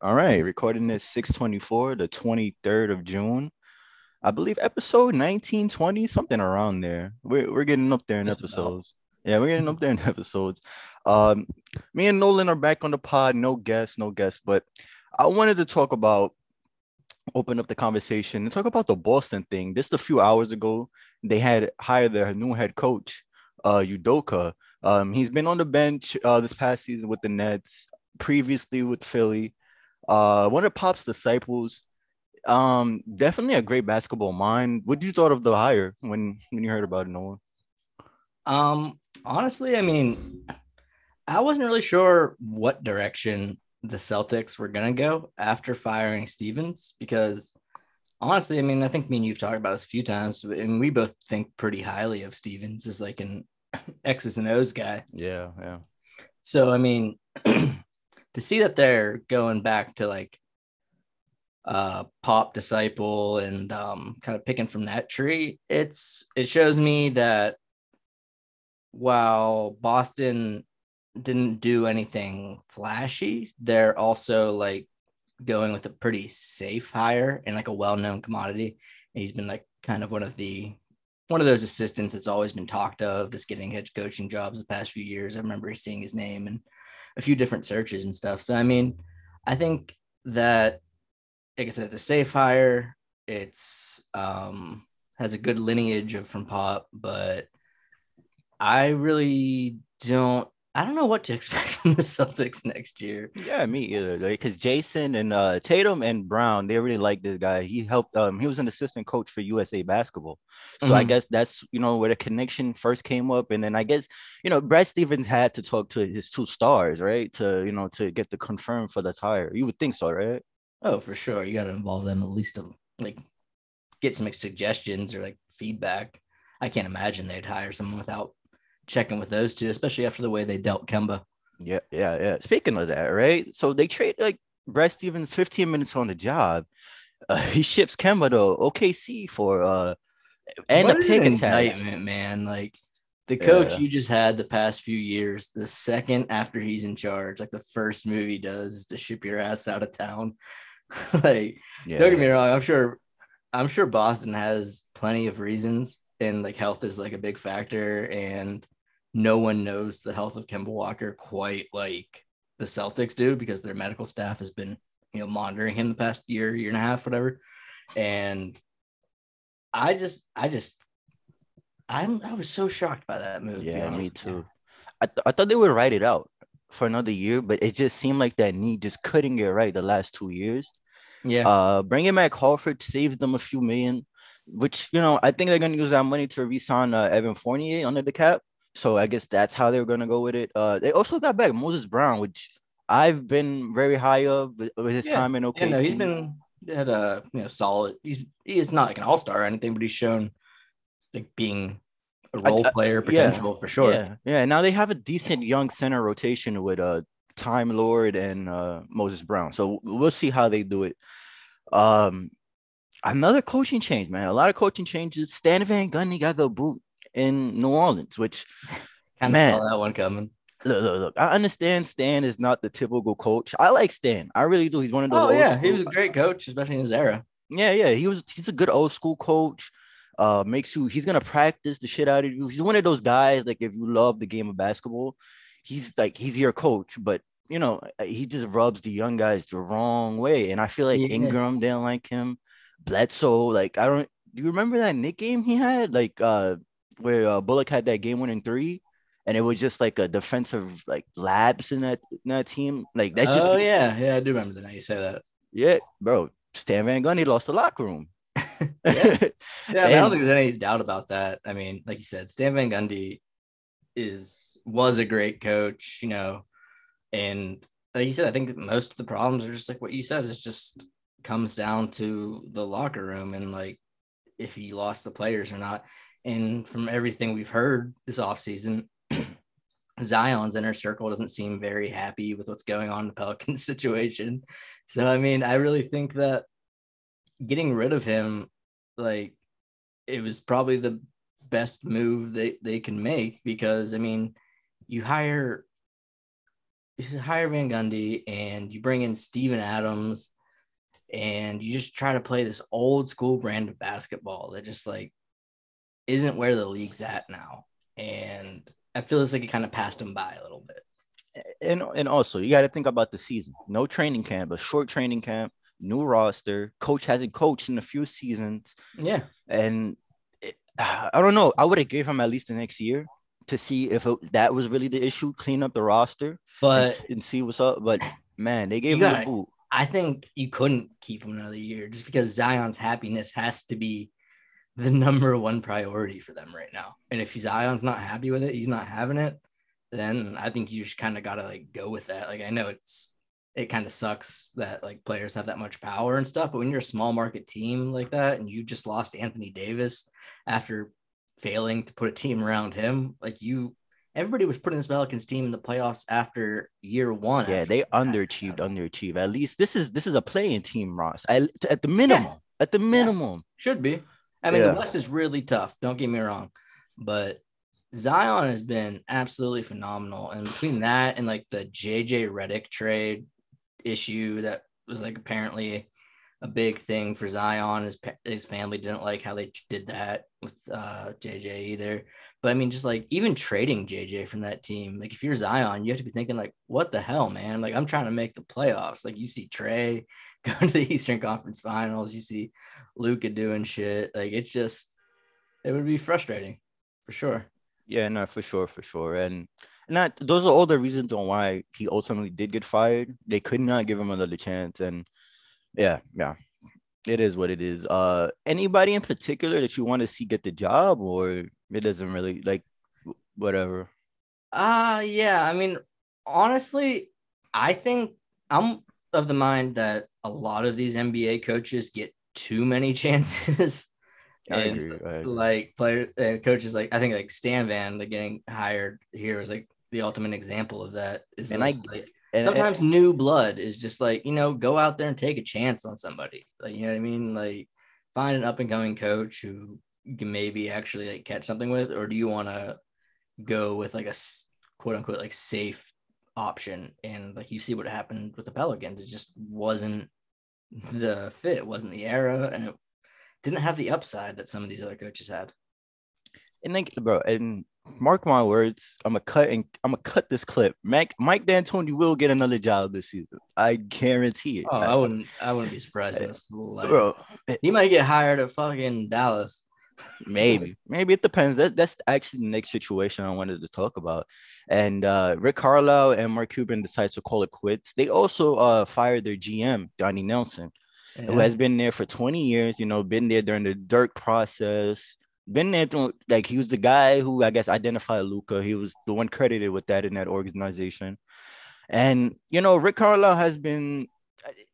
All right, recording this 624, the 23rd of June. I believe episode 1920, something around there. We're, we're getting up there in Just episodes. Yeah, we're getting up there in episodes. Um, me and Nolan are back on the pod, no guests, no guests, but I wanted to talk about open up the conversation and talk about the Boston thing. Just a few hours ago, they had hired their new head coach, uh, Udoka. Um, he's been on the bench uh, this past season with the Nets, previously with Philly. Uh, one of Pop's disciples. Um, definitely a great basketball mind. What did you thought of the hire when when you heard about it, Nolan? Um, honestly, I mean, I wasn't really sure what direction the Celtics were gonna go after firing Stevens because honestly, I mean, I think me and you've talked about this a few times, and we both think pretty highly of Stevens as like an X's and O's guy. Yeah, yeah. So I mean, to see that they're going back to like uh pop disciple and um kind of picking from that tree, it's it shows me that while Boston didn't do anything flashy, they're also like going with a pretty safe hire and like a well-known commodity. And he's been like kind of one of the one of those assistants that's always been talked of, just getting head coaching jobs the past few years. I remember seeing his name and a few different searches and stuff. So I mean, I think that like I said, it's a safe hire. It's um has a good lineage of from pop, but I really don't I don't know what to expect from the Celtics next year. Yeah, me either. Because Jayson and uh, Tatum and Brown, they really like this guy. He helped. Um, he was an assistant coach for USA Basketball. So I Mhm. guess that's you know where the connection first came up, and then I guess you know Brad Stevens had to talk to his two stars, right? To you know to get the confirm for the hire. You would think so, right? Oh, for sure. You got to involve them at least to like get some suggestions or like feedback. I can't imagine they'd hire someone without checking with those two, especially after the way they dealt Kemba. Yeah, yeah, yeah. Speaking of that, right? So they trade like Brad Stevens 15 minutes on the job. Uh, he ships Kemba to OKC for uh and What a an pig attack. indictment, man. Like the coach Yeah. you just had the past few years, the second after he's in charge, like the first move he does is to ship your ass out of town. like, Yeah. don't get me wrong, I'm sure I'm sure Boston has plenty of reasons and like health is like a big factor and no one knows the health of Kemba Walker quite like the Celtics do because their medical staff has been, you know, monitoring him the past year, year and a half, whatever. And I just, I just, I'm, I was so shocked by that move. Yeah, honest me too. I, th- I thought they would write it out for another year, but it just seemed like that knee just couldn't get right the last two years. Yeah. Uh, bringing back Horford saves them a few million, which you know I think they're gonna use that money to re-sign uh, Evan Fournier under the cap. So I guess that's how they're gonna go with it. Uh, they also got back Moses Brown, which I've been very high of with, his Yeah, time in OKC. yeah, no, he's been had a you know solid. He's he is not like an all star or anything, but he's shown like being a role I- player yeah, potential for sure. Yeah, yeah. Now they have a decent young center rotation with uh Time Lord and uh Moses Brown. So we'll see how they do it. Um, another coaching change, man. A lot of coaching changes. Stan Van Gundy got the boot in New Orleans, which Kind of saw that one coming. look, look, look. I understand Stan is not the typical coach. I like Stan. I really do. He's one of those. Oh yeah, he was a great coach, especially in his era. Yeah, yeah. He was he's a good old school coach. Uh makes you he's gonna practice the shit out of you. He's one of those guys, like if you love the game of basketball, he's like he's your coach, but you know, he just rubs the young guys the wrong way. And I feel like Yeah. Ingram didn't like him. Bledsoe, like I don't do you remember that Knick game he had? Like uh where uh, Bullock had that game winning three, and it was just like a defensive like lapse in that in that team. Like that's just oh yeah, yeah, I do remember that. Now you say that. yeah, bro. Stan Van Gundy lost the locker room. Yeah. Yeah, I, I don't think there's any doubt about that. I mean, like you said, Stan Van Gundy is was a great coach, you know, and like you said, I think most of the problems are just like what you said. It just comes down to the locker room and like if he lost the players or not. And from everything we've heard this offseason, Zion's inner circle doesn't seem very happy with what's going on in the Pelicans situation. So I mean, I really think that getting rid of him, like, it was probably the best move they, they can make because I mean, you hire you hire Van Gundy and you bring in Steven Adams and you just try to play this old school brand of basketball that just like isn't where the league's at now. And I feel it's like it kind of passed them by a little bit. And and also you got to think about the season. No training camp, a short training camp, new roster. Coach hasn't coached in a few seasons. Yeah. And it, I don't know. I would have gave him at least the next year to see if it, that was really the issue. Clean up the roster, but and, and see what's up. But man, they gave him the boot. I think you couldn't keep him another year just because Zion's happiness has to be the number one priority for them right now. And if Zion's not happy with it, he's not having it, then I think you just kind of got to like go with that. Like I know it's it kind of sucks that like players have that much power and stuff, but when you're a small market team like that and you just lost Anthony Davis after failing to put a team around him, like you everybody was putting this Pelicans team in the playoffs after year one. Yeah, they underachieved, underachieved. At least this is this is a playing team, Ross. I, at the minimum, yeah. at the minimum, yeah. should be. I mean, yeah. the West is really tough. Don't get me wrong, but Zion has been absolutely phenomenal. And between that and like the JJ Redick trade issue that was like apparently a big thing for Zion, his his family didn't like how they did that with uh, JJ either. But I mean, just like even trading JJ from that team, like if you're Zion, you have to be thinking like, what the hell, man? Like I'm trying to make the playoffs. Like you see Trae going to the Eastern Conference Finals, you see Luka doing shit. Like it's just, it would be frustrating, for sure. Yeah, no, for sure, for sure, and and that those are all the reasons on why he ultimately did get fired. They could not give him another chance, and yeah, yeah, it is what it is. Uh, anybody in particular that you want to see get the job, or it doesn't really like whatever. Uh yeah. I mean, honestly, I think I'm of the mind that a lot of these NBA coaches get too many chances. I agree, I agree. Like player and coaches, like I think like Stan Van like getting hired here is like the ultimate example of that. Is and I like, and, sometimes and, new blood is just like you know go out there and take a chance on somebody. Like you know what I mean? Like find an up and coming coach who can maybe actually like catch something with, or do you want to go with like a quote unquote like safe option? And like you see what happened with the Pelicans, it just wasn't the fit, wasn't the era, and it didn't have the upside that some of these other coaches had. And like, bro, and mark my words, I'm gonna cut and I'm gonna cut this clip. Mike Mike D'Antoni will get another job this season. I guarantee it. Oh, I, wouldn't. I wouldn't be surprised. bro, he might get hired at fucking Dallas. Maybe, maybe it depends. That, that's actually the next situation I wanted to talk about. And uh, Rick Carlisle and Mark Cuban decides to call it quits. They also uh, fired their GM, Donnie Nelson, yeah. who has been there for 20 years. You know, been there during the Dirk process. Been there through, like he was the guy who I guess identified Luka. He was the one credited with that in that organization. And you know, Rick Carlisle has been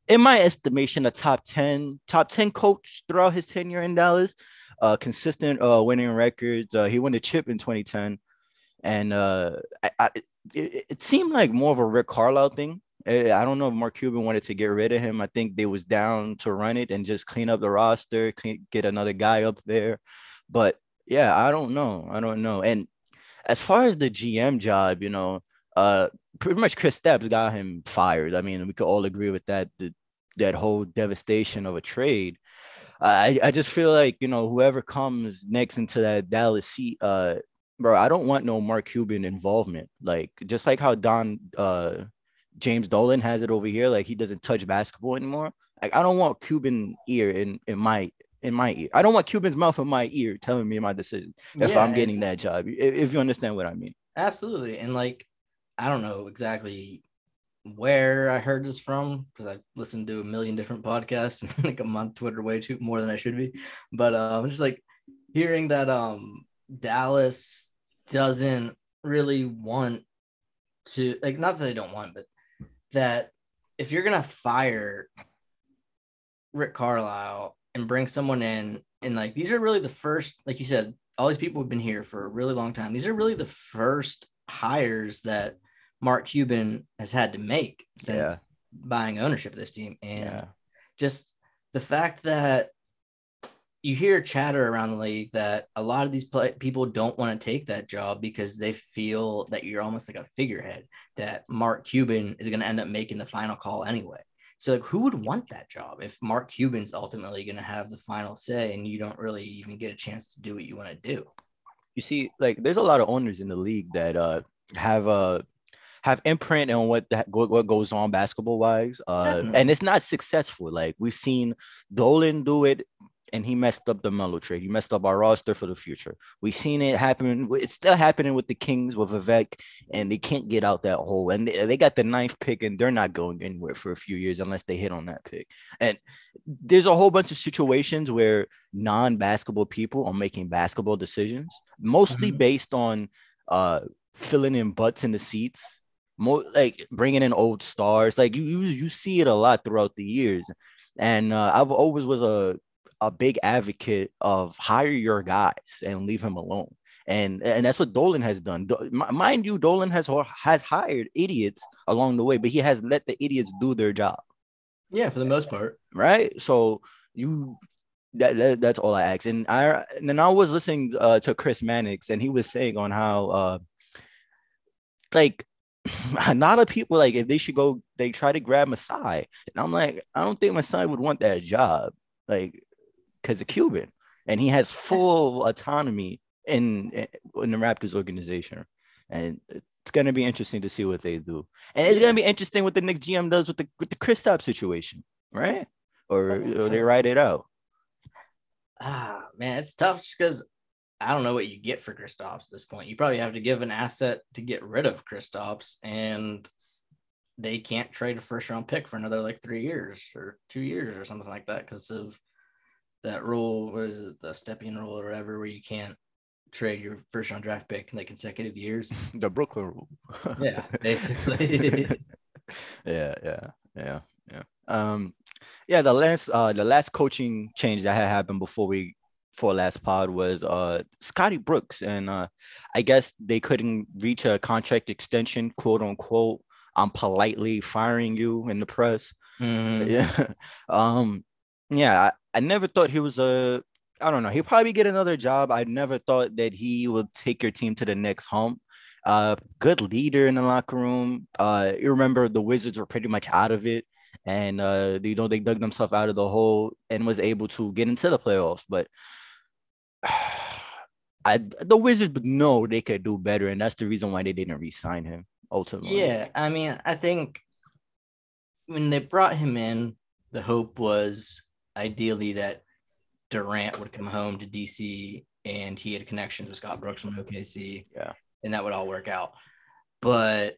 in my estimation, a top 10, top 10 coach throughout his tenure in Dallas uh, consistent uh, winning records. Uh, he won the chip in 2010, and uh, I, I, it, it, seemed like more of a Rick Carlisle thing. I don't know if Mark Cuban wanted to get rid of him. I think they was down to run it and just clean up the roster, clean, get another guy up there. But yeah, I don't know. I don't know. And as far as the GM job, you know, uh, pretty much Kristaps got him fired. I mean, we could all agree with that. The, that whole devastation of a trade. I I just feel like you know whoever comes next into that Dallas seat, uh, bro, I don't want no Mark Cuban involvement. Like just like how Don uh James Dolan has it over here, like he doesn't touch basketball anymore. Like I don't want Cuban ear in in my in my ear. I don't want Cuban's mouth in my ear telling me my decision if yeah, I'm getting that job. If, if you understand what I mean. Absolutely, and like I don't know exactly where I heard this from because I listened to a million different podcasts and like I'm on Twitter way too more than I should be. But uh, I'm just like hearing that um Dallas doesn't really want to like not that they don't want, but that if you're gonna fire Rick Carlisle and bring someone in and like these are really the first, like you said, all these people have been here for a really long time. These are really the first hires that Mark Cuban has had to make since yeah. buying ownership of this team. And yeah. just the fact that you hear chatter around the league that a lot of these play- people don't want to take that job because they feel that you're almost like a figurehead, that Mark Cuban is going to end up making the final call anyway. So, like, who would want that job if Mark Cuban's ultimately going to have the final say and you don't really even get a chance to do what you want to do? You see, like, there's a lot of owners in the league that uh, have a uh, have imprint on what that what goes on basketball wise, uh, and it's not successful. Like we've seen Dolan do it and he messed up the Melo trade. He messed up our roster for the future. We've seen it happen. It's still happening with the Kings with Vivek, and they can't get out that hole. And they, they got the ninth pick, and they're not going anywhere for a few years unless they hit on that pick. And there's a whole bunch of situations where non-basketball people are making basketball decisions, mostly mm-hmm. based on uh, filling in butts in the seats more like bringing in old stars like you, you you see it a lot throughout the years and uh, i've always was a a big advocate of hire your guys and leave him alone. And, and that's what Dolan has done. Mind you, Dolan has has hired idiots along the way, but he has let the idiots do their job. Yeah, for the most part. Right. So you that, that, that's all I ask. And I and then I was listening uh, to Chris Mannix, and he was saying on how uh, like a lot of people like if they should go, they try to grab Masai, and I'm like, I don't think Masai would want that job. Like because a Cuban, and he has full autonomy in in the Raptors organization, and it's going to be interesting to see what they do, and it's going to be interesting what the Knick GM does with the with the Kristaps situation, right? Or, or they write it out. Ah, man, it's tough just because I don't know what you get for Kristaps at this point. You probably have to give an asset to get rid of Kristaps, and they can't trade a first round pick for another like three years or two years or something like that because of that rule, what is it, the Stepien rule or whatever, where you can't trade your first round draft pick in like consecutive years. the Brooklyn rule. yeah, basically. yeah, yeah, yeah, yeah. Um, yeah. The last, uh, the last coaching change that had happened before we for last pod was uh Scotty Brooks, and uh, I guess they couldn't reach a contract extension, quote unquote. I'm politely firing you in the press. Mm-hmm. Yeah. um. Yeah. I never thought he was a I don't know. He'll probably get another job. I never thought that he would take your team to the next hump. Uh, good leader in the locker room. Uh, you remember the Wizards were pretty much out of it, and uh, you know they dug themselves out of the hole and was able to get into the playoffs. But I, the Wizards know they could do better, and that's the reason why they didn't re-sign him ultimately. Yeah, I mean, I think when they brought him in, the hope was ideally that Durant would come home to DC and he had connections with Scott Brooks from OKC. Yeah. And that would all work out. But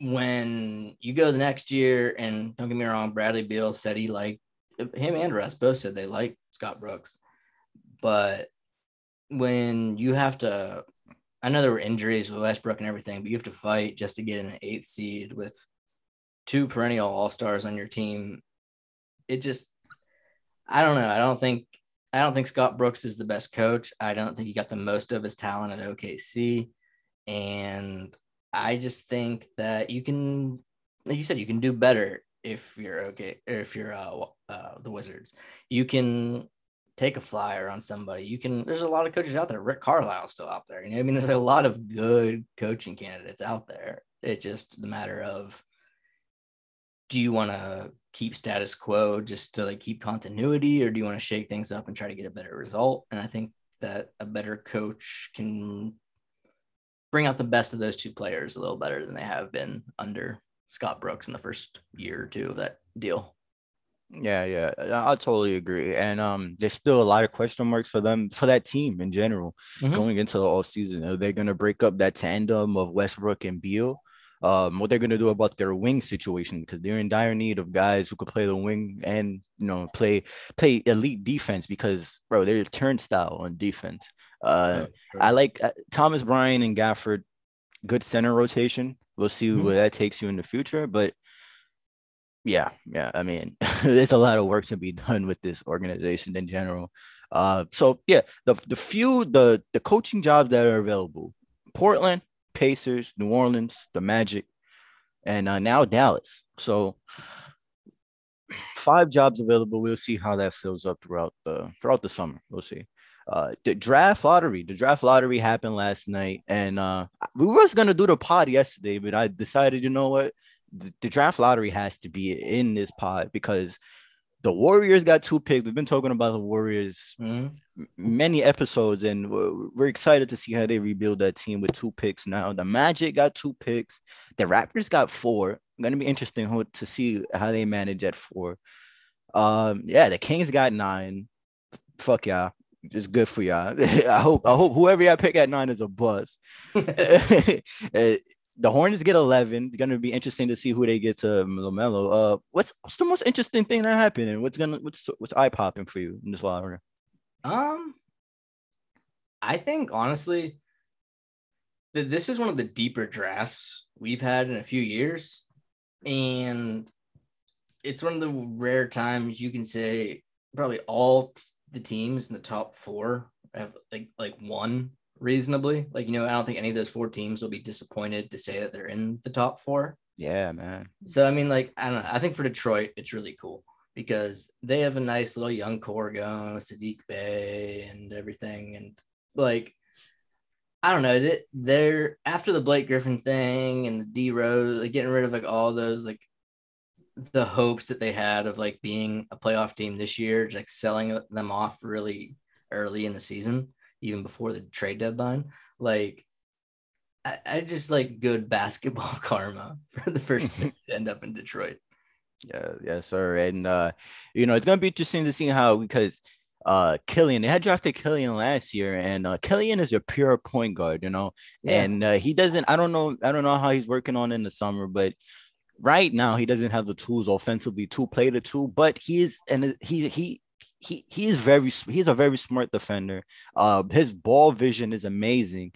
when you go the next year, and don't get me wrong, Bradley Beal said he liked him and Russ both said they liked Scott Brooks. But when you have to, I know there were injuries with Westbrook and everything, but you have to fight just to get an eighth seed with two perennial all stars on your team. It just I don't know. I don't think I don't think Scott Brooks is the best coach. I don't think he got the most of his talent at OKC. And I just think that you can, like you said, you can do better if you're okay, if you're uh, uh, the Wizards. You can take a flyer on somebody. You can, there's a lot of coaches out there. Rick Carlisle still out there. You know, I mean, there's a lot of good coaching candidates out there. It's just the matter of do you want to keep status quo just to like keep continuity or do you want to shake things up and try to get a better result and i think that a better coach can bring out the best of those two players a little better than they have been under scott brooks in the first year or two of that deal yeah, yeah, I totally agree. And um, there's still a lot of question marks for them for that team in general mm-hmm. going into the off season. Are they going to break up that tandem of Westbrook and Beal? um, what they're going to do about their wing situation because they're in dire need of guys who could play the wing and you know play play elite defense because bro they're turnstile on defense. Uh, I like uh, Thomas Bryant and Gafford, good center rotation. We'll see mm-hmm. where that takes you in the future, but yeah, yeah. I mean, there's a lot of work to be done with this organization in general. Uh, so yeah, the the few the the coaching jobs that are available, Portland, Pacers, New Orleans, the Magic, and uh, now Dallas. So five jobs available. We'll see how that fills up throughout the throughout the summer. We'll see. Uh, the draft lottery. The draft lottery happened last night, and uh, we was gonna do the pod yesterday, but I decided, you know what, the, the draft lottery has to be in this pod because the Warriors got two picks. We've been talking about the Warriors mm-hmm. many episodes, and we're, we're, excited to see how they rebuild that team with two picks now. The Magic got two picks. The Raptors got four. Gonna be interesting to see how they manage at four. Um, yeah, the Kings got nine. Fuck y'all. It's good for y'all. I hope I hope whoever y'all pick at nine is a bust. The Hornets get 11. It's gonna be interesting to see who they get to Lamelo. Uh, what's what's the most interesting thing that happened, and what's gonna what's what's eye popping for you in this lottery? Um, I think honestly, that this is one of the deeper drafts we've had in a few years, and it's one of the rare times you can say probably all t- the teams in the top four have like like one reasonably. Like, you know, I don't think any of those four teams will be disappointed to say that they're in the top four. Yeah, man. So, I mean, like, I don't know. I think for Detroit, it's really cool because they have a nice little young core going, Saddiq Bey and everything. And like, I don't know. They're after the Blake Griffin thing and the D Rose, like getting rid of like all those like the hopes that they had of like being a playoff team this year, just like selling them off really early in the season even before the trade deadline. Like, I, I just like good basketball karma for the first to end up in Detroit. Yeah, yes, sir. And uh, you know, it's gonna be interesting to see how because uh Killian, they had drafted Killian last year, and uh Killian is a pure point guard, you know, yeah. and uh, he doesn't. I don't know. I don't know how he's working on in the summer, but right now he doesn't have the tools offensively to play the two. But he is, and he he he he's very he's a very smart defender. Uh, his ball vision is amazing.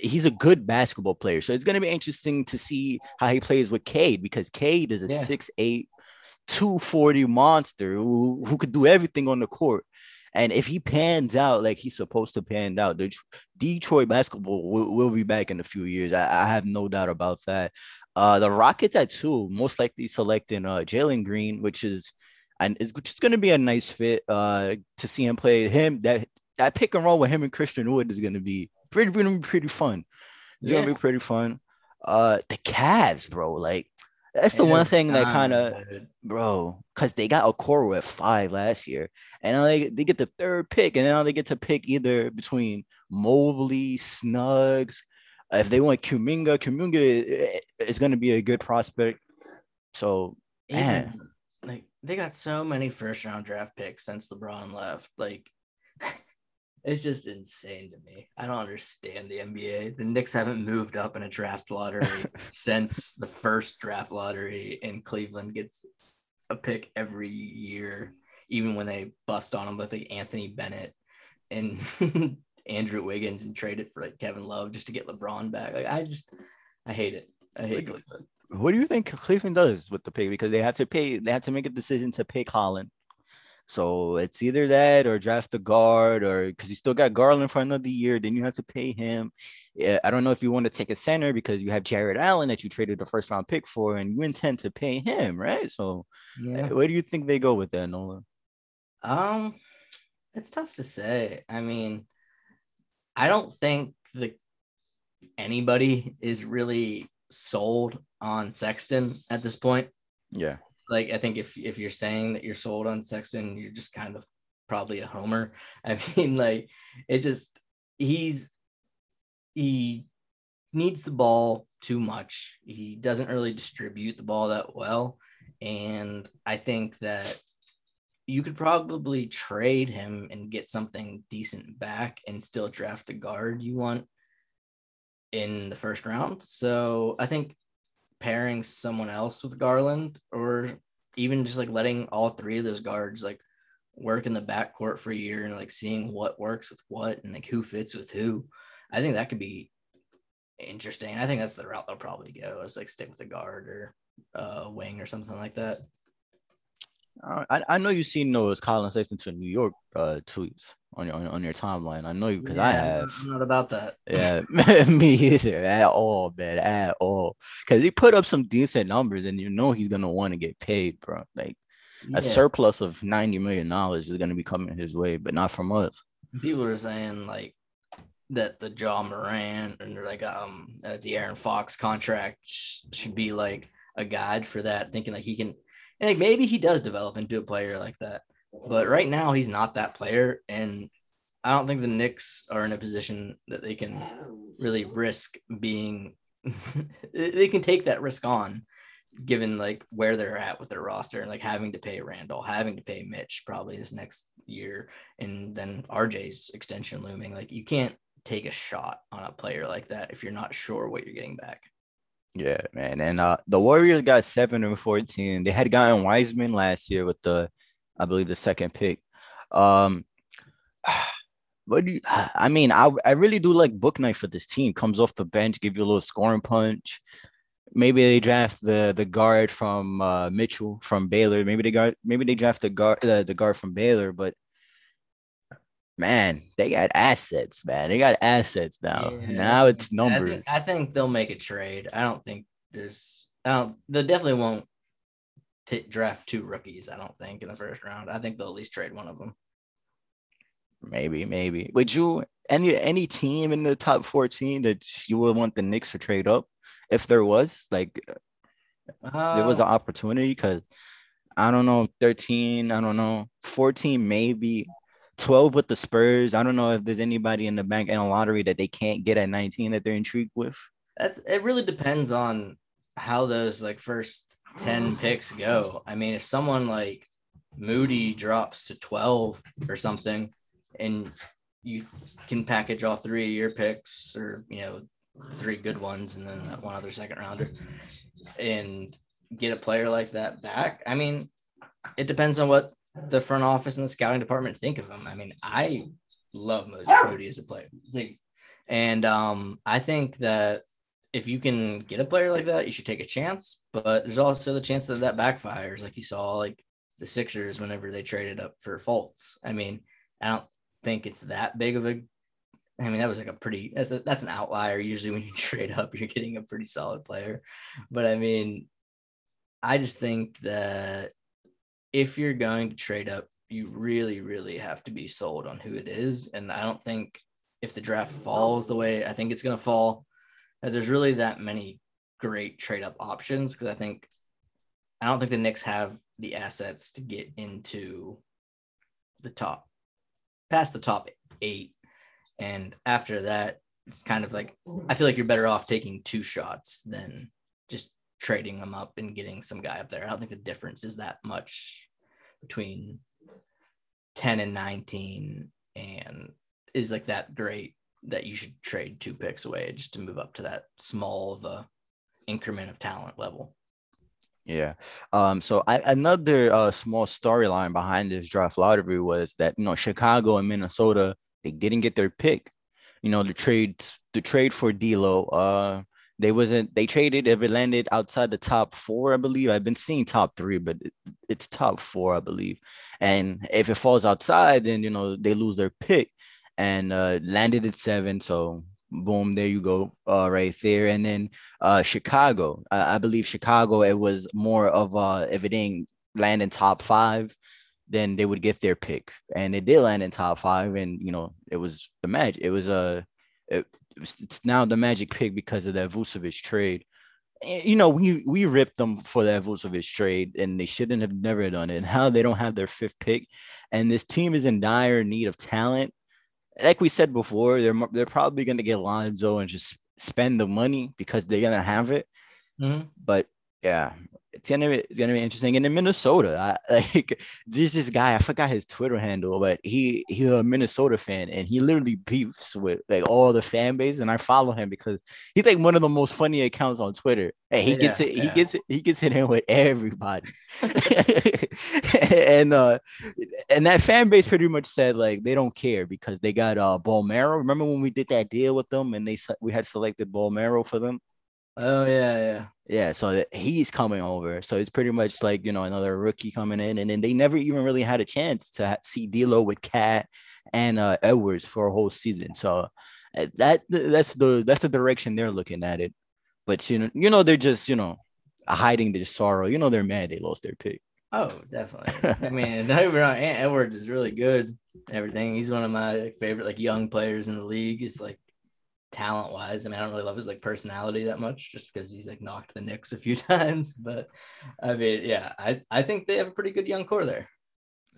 He's a good basketball player. So it's gonna be interesting to see how he plays with Cade because Cade is a yeah. 6'8, 240 monster who, who could do everything on the court. And if he pans out like he's supposed to pan out, the Detroit basketball will, will be back in a few years. I, I, have no doubt about that. Uh, the Rockets at two, most likely selecting uh, Jalen Green, which is and it's just going to be a nice fit uh, to see him play. Him that that pick and roll with him and Christian Wood is going to be pretty pretty pretty fun. It's yeah. going to be pretty fun. Uh, the Cavs, bro, like that's the one thing that kind of, bro, because they got Okoro at five last year, and now they, they get the third pick, and now they get to pick either between Mobley, Suggs. If they want Kuminga, Kuminga is going to be a good prospect. So, man, they got so many first round draft picks since LeBron left. Like it's just insane to me. I don't understand the NBA. The Knicks haven't moved up in a draft lottery since the first draft lottery, and Cleveland gets a pick every year, even when they bust on them with like Anthony Bennett and Andrew Wiggins and trade it for like Kevin Love just to get LeBron back. Like I just I hate it. I hate Cleveland what do you think Cleveland does with the pick? Because they have to pay, they have to make a decision to pick Holland. So it's either that or draft a guard, or because you still got Garland for another year, then you have to pay him. Yeah, I don't know if you want to take a center because you have Jarrett Allen that you traded the first round pick for, and you intend to pay him, right? So, yeah. where do you think they go with that, Nolan? Um, it's tough to say. I mean, I don't think the anybody is really sold on Sexton at this point. Yeah. Like I think if if you're saying that you're sold on Sexton, you're just kind of probably a homer. I mean, like it just he's he needs the ball too much. He doesn't really distribute the ball that well. And I think that you could probably trade him and get something decent back and still draft the guard you want in the first round. So I think pairing someone else with Garland or even just like letting all three of those guards like work in the backcourt for a year and like seeing what works with what and like who fits with who. I think that could be interesting. I think that's the route they'll probably go is like stick with a guard or uh, wing or something like that. Uh, I, I know you've seen those Collin Sexton to New York uh, tweets on your on your timeline. I know you because yeah, I have. Not about that. Yeah, me either at all, man, at all. Because he put up some decent numbers, and you know he's gonna want to get paid, bro. Like, a surplus of ninety million dollars is going to be coming his way, but not from us. People are saying like that the Ja Morant and like um uh, De'Aaron Fox contract sh- should be like a guide for that, thinking like he can, and like maybe he does develop into a player like that. But right now he's not that player, and I don't think the Knicks are in a position that they can really risk being. they can take that risk on, given like where they're at with their roster and like having to pay Randle, having to pay Mitch probably this next year, and then RJ's extension looming. Like you can't take a shot on a player like that if you're not sure what you're getting back. Yeah, man. And uh, the Warriors got seven and fourteen. They had gotten Wiseman last year with the, I believe, the second pick. Um, what do I mean? I I really do like Bouknight for this team. Comes off the bench, give you a little scoring punch. Maybe they draft the the guard from uh, Mitchell from Baylor. Maybe they got maybe they draft the guard uh, the guard from Baylor. But man, they got assets, man. They got assets now. Yeah, now it's numbers. I think, I think, they'll make a trade. I don't think there's. I don't. They definitely won't t- draft two rookies. I don't think in the first round. I think they'll at least trade one of them. Maybe, maybe. Would you any any team in the top fourteen that you would want the Knicks to trade up if there was like uh, there was an opportunity? Because I don't know, thirteen. I don't know, fourteen maybe. 12 with the Spurs. I don't know if there's anybody in the bank in a lottery that they can't get at 19 that they're intrigued with. That's it really depends on how those like first 10 picks go. I mean, if someone like Moody drops to 12 or something and you can package all three of your picks or you know three good ones and then one other second rounder and get a player like that back. I mean, it depends on what the front office and the scouting department think of him. I mean, I love Moses Moody as a player. And um, I think that if you can get a player like that, you should take a chance. But there's also the chance that that backfires, like you saw, like the Sixers whenever they traded up for Fultz. I mean, I don't think it's that big of a. I mean, that was like a pretty. That's a, that's an outlier. Usually, when you trade up, you're getting a pretty solid player. But I mean, I just think that if you're going to trade up, you really, really have to be sold on who it is. And I don't think if the draft falls the way I think it's going to fall, that there's really that many great trade up options. Cause I think, I don't think the Knicks have the assets to get into the top, past the top eight. And after that, it's kind of like, I feel like you're better off taking two shots than just trading them up and getting some guy up there. I don't think the difference is that much between 10 and 19 and is like that great that you should trade two picks away just to move up to that small of a increment of talent level. Yeah. Um, so I, another uh, small storyline behind this draft lottery was that you know Chicago and Minnesota they didn't get their pick. You know the trade the trade for D'Lo. Uh, they wasn't they traded if it landed outside the top four, I believe. I've been seeing top three, but it, it's top four, I believe. And if it falls outside, then you know they lose their pick and uh landed at seven. So boom, there you go, uh, right there. And then uh Chicago. I, I believe Chicago, it was more of uh if it didn't land in top five, then they would get their pick. And it did land in top five, and you know, it was the match. It was a uh, it's now the Magic pick because of that Vucevic trade. You know, we we ripped them for that Vucevic trade, and they shouldn't have never done it. And how they don't have their fifth pick, and this team is in dire need of talent. Like we said before, they're they're probably going to get Lonzo and just spend the money because they're gonna have it. Mm-hmm. But yeah, it's gonna be it's gonna be interesting. And in Minnesota, I, like there's this guy I forgot his Twitter handle, but he he's a Minnesota fan and he literally beefs with like all the fan base. And I follow him because he's like one of the most funny accounts on Twitter. And he yeah, gets it, yeah. he gets it, he gets it in with everybody. and uh and that fan base pretty much said like they don't care because they got uh Bolmaro. Remember when we did that deal with them and they we had selected Bolmaro for them? Oh yeah, yeah. Yeah, so he's coming over. So it's pretty much like, you know, another rookie coming in. And then they never even really had a chance to see D'Lo with KAT and uh, Edwards for a whole season. So uh, that that's the that's the direction they're looking at it. But you know, you know, they're just, you know, hiding their sorrow. You know, they're mad they lost their pick. Oh, definitely. I mean, don't get Ant Edwards is really good. and Everything. He's one of my favorite like young players in the league. He's like talent wise. I mean, I don't really love his like personality that much, just because he's like knocked the Knicks a few times. But I mean, yeah, I I think they have a pretty good young core there.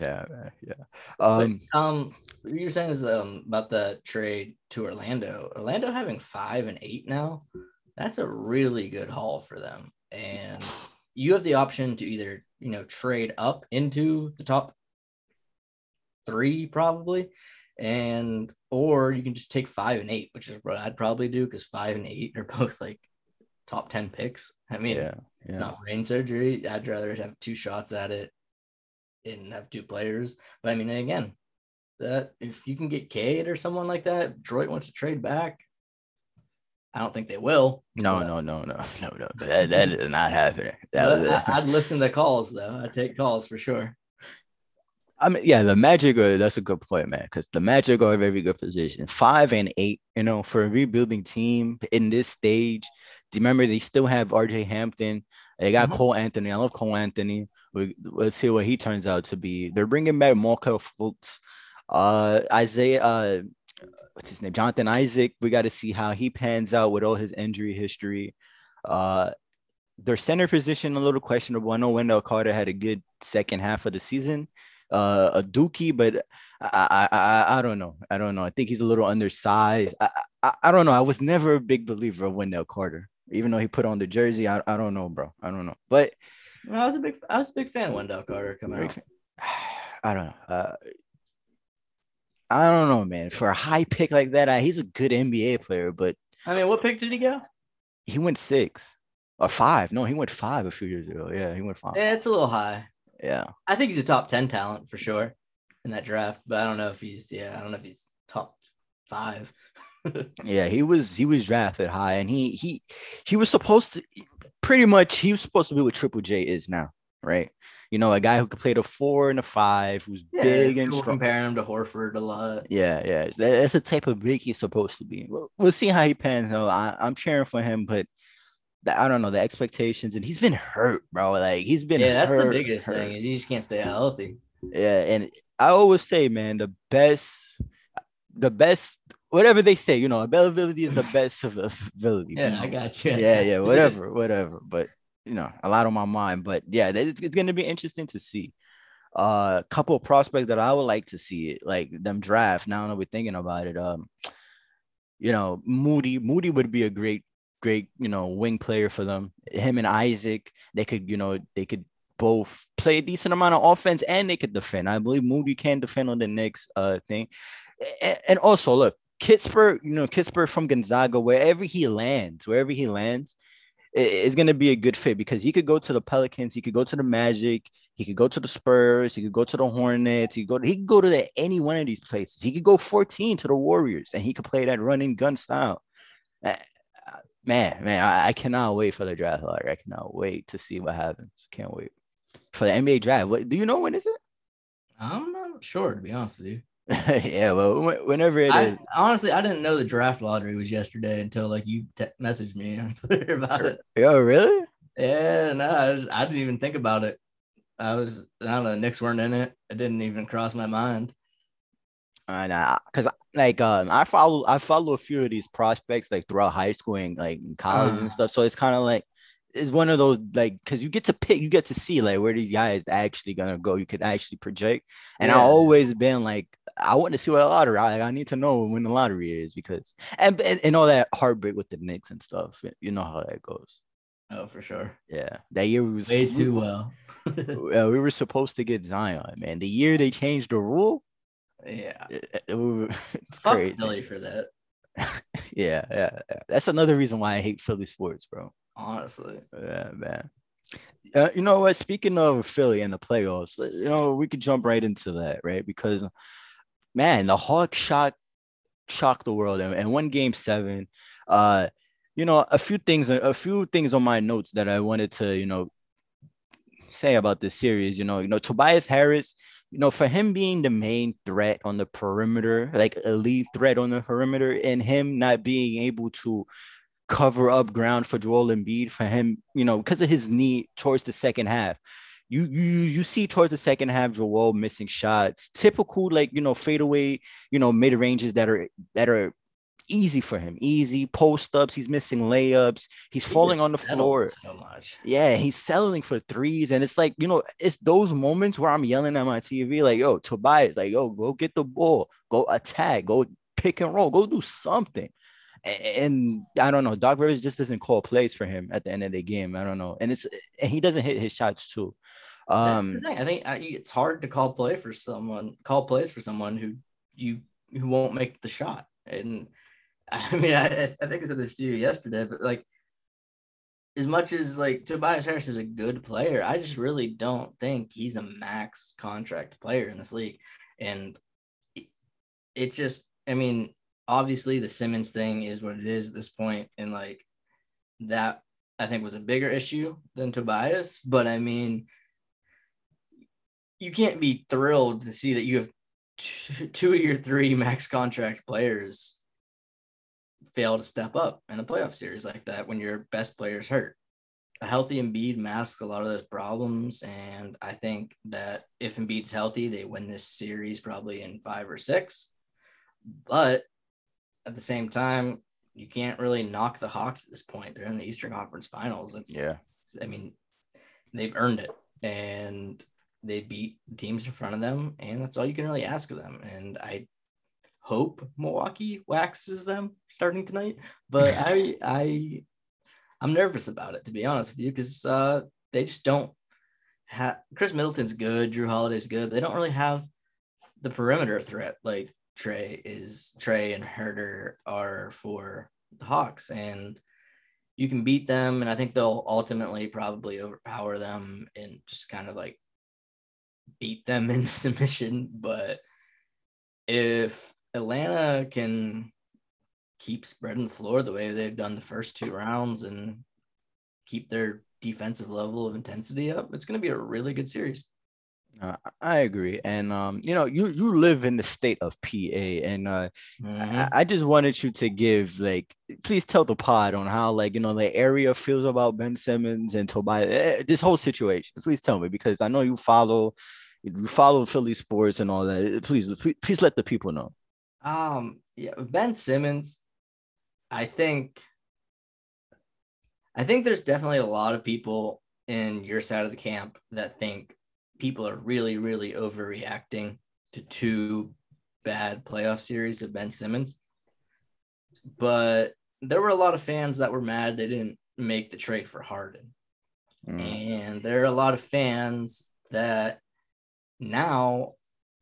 Yeah, yeah. Um, but, um, what you're saying is um about the trade to Orlando. Orlando having five and eight now. That's a really good haul for them, and you have the option to either you know trade up into the top three probably and or you can just take five and eight which is what i'd probably do because five and eight are both like top 10 picks i mean yeah, it's not brain surgery i'd rather have two shots at it and have two players but i mean again that if you can get Cade or someone like that detroit wants to trade back I don't think they will. No, no, no, no, no, no. That, that is not happening. That I, would listen to calls though. I'd take calls for sure. I mean, yeah, the Magic are that's a good point, man. Because the Magic are a very good position. Five and eight, you know, for a rebuilding team in this stage. Do you remember they still have RJ Hampton? They got mm-hmm. Cole Anthony. I love Cole Anthony. We, let's see what he turns out to be. They're bringing back Markelle Fultz. Uh, Isaiah, uh, what's his name? Jonathan Isaac. We got to see how he pans out with all his injury history. Uh, their center position a little questionable. I know Wendell Carter had a good second half of the season. Uh, a Dookie, but I, I, I, don't know. I don't know. I think he's a little undersized. I, I, I don't know. I was never a big believer of Wendell Carter, even though he put on the jersey. I, I don't know, bro. I don't know. But I was a big, I was a big fan of Wendell Carter coming out. I don't know. Uh, I don't know, man. For a high pick like that, I, he's a good NBA player, but I mean, what pick did he go? He went six or five. No, he went five a few years ago. Yeah, he went five. Yeah, it's a little high. Yeah, I think he's a top ten talent for sure in that draft, but I don't know if he's yeah, I don't know if he's top five. yeah, he was he was drafted high, and he he he was supposed to pretty much he was supposed to be what Triple J is now, right? you know, a guy who could play the four and the five, who's yeah, big and strong. Compare him to Horford a lot. Yeah, yeah, that's the type of big he's supposed to be. We'll, we'll see how he pans out. I, I'm cheering for him, but the, I don't know the expectations, and he's been hurt, bro. Like he's been. Yeah, that's hurt, the biggest hurt. thing is you just can't stay healthy. Yeah, and I always say, man, the best, the best whatever they say, you know, availability is the best of ability. Yeah, you know? I got you. Yeah, yeah, whatever, whatever. But you know a lot on my mind. But yeah, it's, it's going to be interesting to see. A uh, couple of prospects that I would like to see it, like them draft. Now that we're thinking about it, um, you know, Moody, Moody would be a great, great, you know, wing player for them. Him and Isaac, they could, you know, they could both play a decent amount of offense and they could defend. I believe Moody can defend on the next uh thing. And, also, look, Kispert, you know, Kispert from Gonzaga, wherever he lands, wherever he lands, is going to be a good fit because he could go to the Pelicans, he could go to the Magic, he could go to the Spurs, he could go to the Hornets, he could go to, he could go to the, any one of these places. He could go 14 to the Warriors and he could play that running gun style. Man, man, I, I cannot wait for the draft lottery. I cannot wait to see what happens. Can't wait for the NBA draft. What do you know when is it? I'm not sure to be honest with you. yeah, well, whenever it I, is. Honestly, I didn't know the draft lottery was yesterday until like you te- messaged me on Twitter about it. Oh, really? Yeah, no, I, was, I didn't even think about it. I was, I don't know, Knicks weren't in it. It didn't even cross my mind. I know, cause like um, I follow I follow a few of these prospects like throughout high school and like in college uh, and stuff. So it's kind of like it's one of those like because you get to pick, you get to see like where these guys actually gonna go. You could actually project, and yeah. I always been like I want to see what a lottery. I, I need to know when the lottery is because and, and and all that heartbreak with the Knicks and stuff. You know how that goes. Oh, for sure. Yeah, that year was way too well. well, we were supposed to get Zion, man. The year they changed the rule. Yeah, it, it, it's Fuck crazy. Philly for that. yeah, yeah, yeah, that's another reason why I hate Philly sports, bro. Honestly. Yeah, man. Uh, you know what? Speaking of Philly and the playoffs, you know we could jump right into that, right? Because man, the Hawks shocked shocked the world and, and won game seven. Uh, you know, a few things, a few things on my notes that I wanted to, you know, say about this series. You know, you know, Tobias Harris, you know, for him being the main threat on the perimeter, like a lead threat on the perimeter, and him not being able to cover up ground for Joel Embiid, for him, you know, because of his knee towards the second half you you you see towards the second half Joel missing shots, typical like you know fadeaway, you know mid ranges that are that are easy for him, easy post ups. He's missing layups. He's he falling on the floor so much. Yeah, he's settling for threes, and it's like you know it's those moments where I'm yelling at my TV like, "Yo, Tobias, like yo, go get the ball, go attack, go pick and roll, go do something." and I don't know, Doc Rivers just doesn't call plays for him at the end of the game. I don't know, and it's and he doesn't hit his shots too. Um, That's the thing. I think it's hard to call play for someone, call plays for someone who you who won't make the shot. And I mean, I, I think I said this to you yesterday, but like, as much as like Tobias Harris is a good player, I just really don't think he's a max contract player in this league. And it, it just, I mean, obviously the Simmons thing is what it is at this point, and like that I think was a bigger issue than Tobias. But I mean, you can't be thrilled to see that you have two, two of your three max contract players fail to step up in a playoff series like that when your best player's hurt. A healthy Embiid masks a lot of those problems, and I think that if Embiid's healthy, they win this series probably in five or six. But at the same time, you can't really knock the Hawks at this point. They're in the Eastern Conference Finals. That's yeah. I mean, they've earned it, and they beat teams in front of them, and that's all you can really ask of them. And I hope Milwaukee waxes them starting tonight, but I I I'm nervous about it to be honest with you because uh, they just don't have Khris Middleton's good, Jrue Holiday's good, but they don't really have the perimeter threat like Trae is Trae and Huerter are for the Hawks, and you can beat them, and I think they'll ultimately probably overpower them and just kind of like beat them in submission. But if Atlanta can keep spreading the floor the way they've done the first two rounds and keep their defensive level of intensity up, it's going to be a really good series. Uh, I agree, and um, you know, you you live in the state of PA, and uh, mm-hmm. I, I, just wanted you to give like, please tell the pod on how like you know the area feels about Ben Simmons and Tobias, eh, this whole situation. Please tell me because I know you follow, you follow Philly sports and all that. Please, please, please let the people know. Um, yeah, Ben Simmons, I think, I think there's definitely a lot of people in your side of the camp that think people are really, really overreacting to two bad playoff series of Ben Simmons. But there were a lot of fans that were mad they didn't make the trade for Harden. Mm. And there are a lot of fans that now,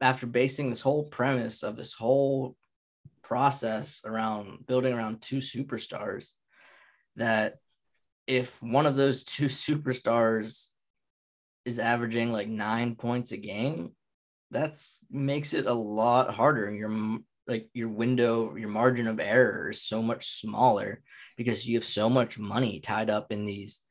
after basing this whole premise of this whole process around building around two superstars, that if one of those two superstars is averaging like nine points a game, that's makes it a lot harder. Your like your window, your margin of error is so much smaller because you have so much money tied up in these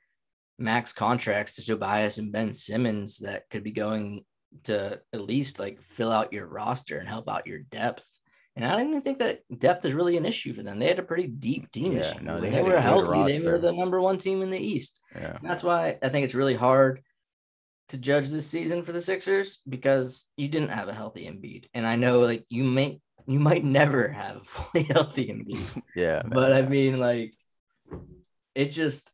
max contracts to Tobias and Ben Simmons that could be going to at least like fill out your roster and help out your depth. And I don't even think that depth is really an issue for them. They had a pretty deep team yeah, No, they, they were healthy. They were the number one team in the East. Yeah. that's why I think it's really hard to judge this season for the Sixers because you didn't have a healthy Embiid, and I know like you may you might never have a fully healthy Embiid. yeah, but I mean like it just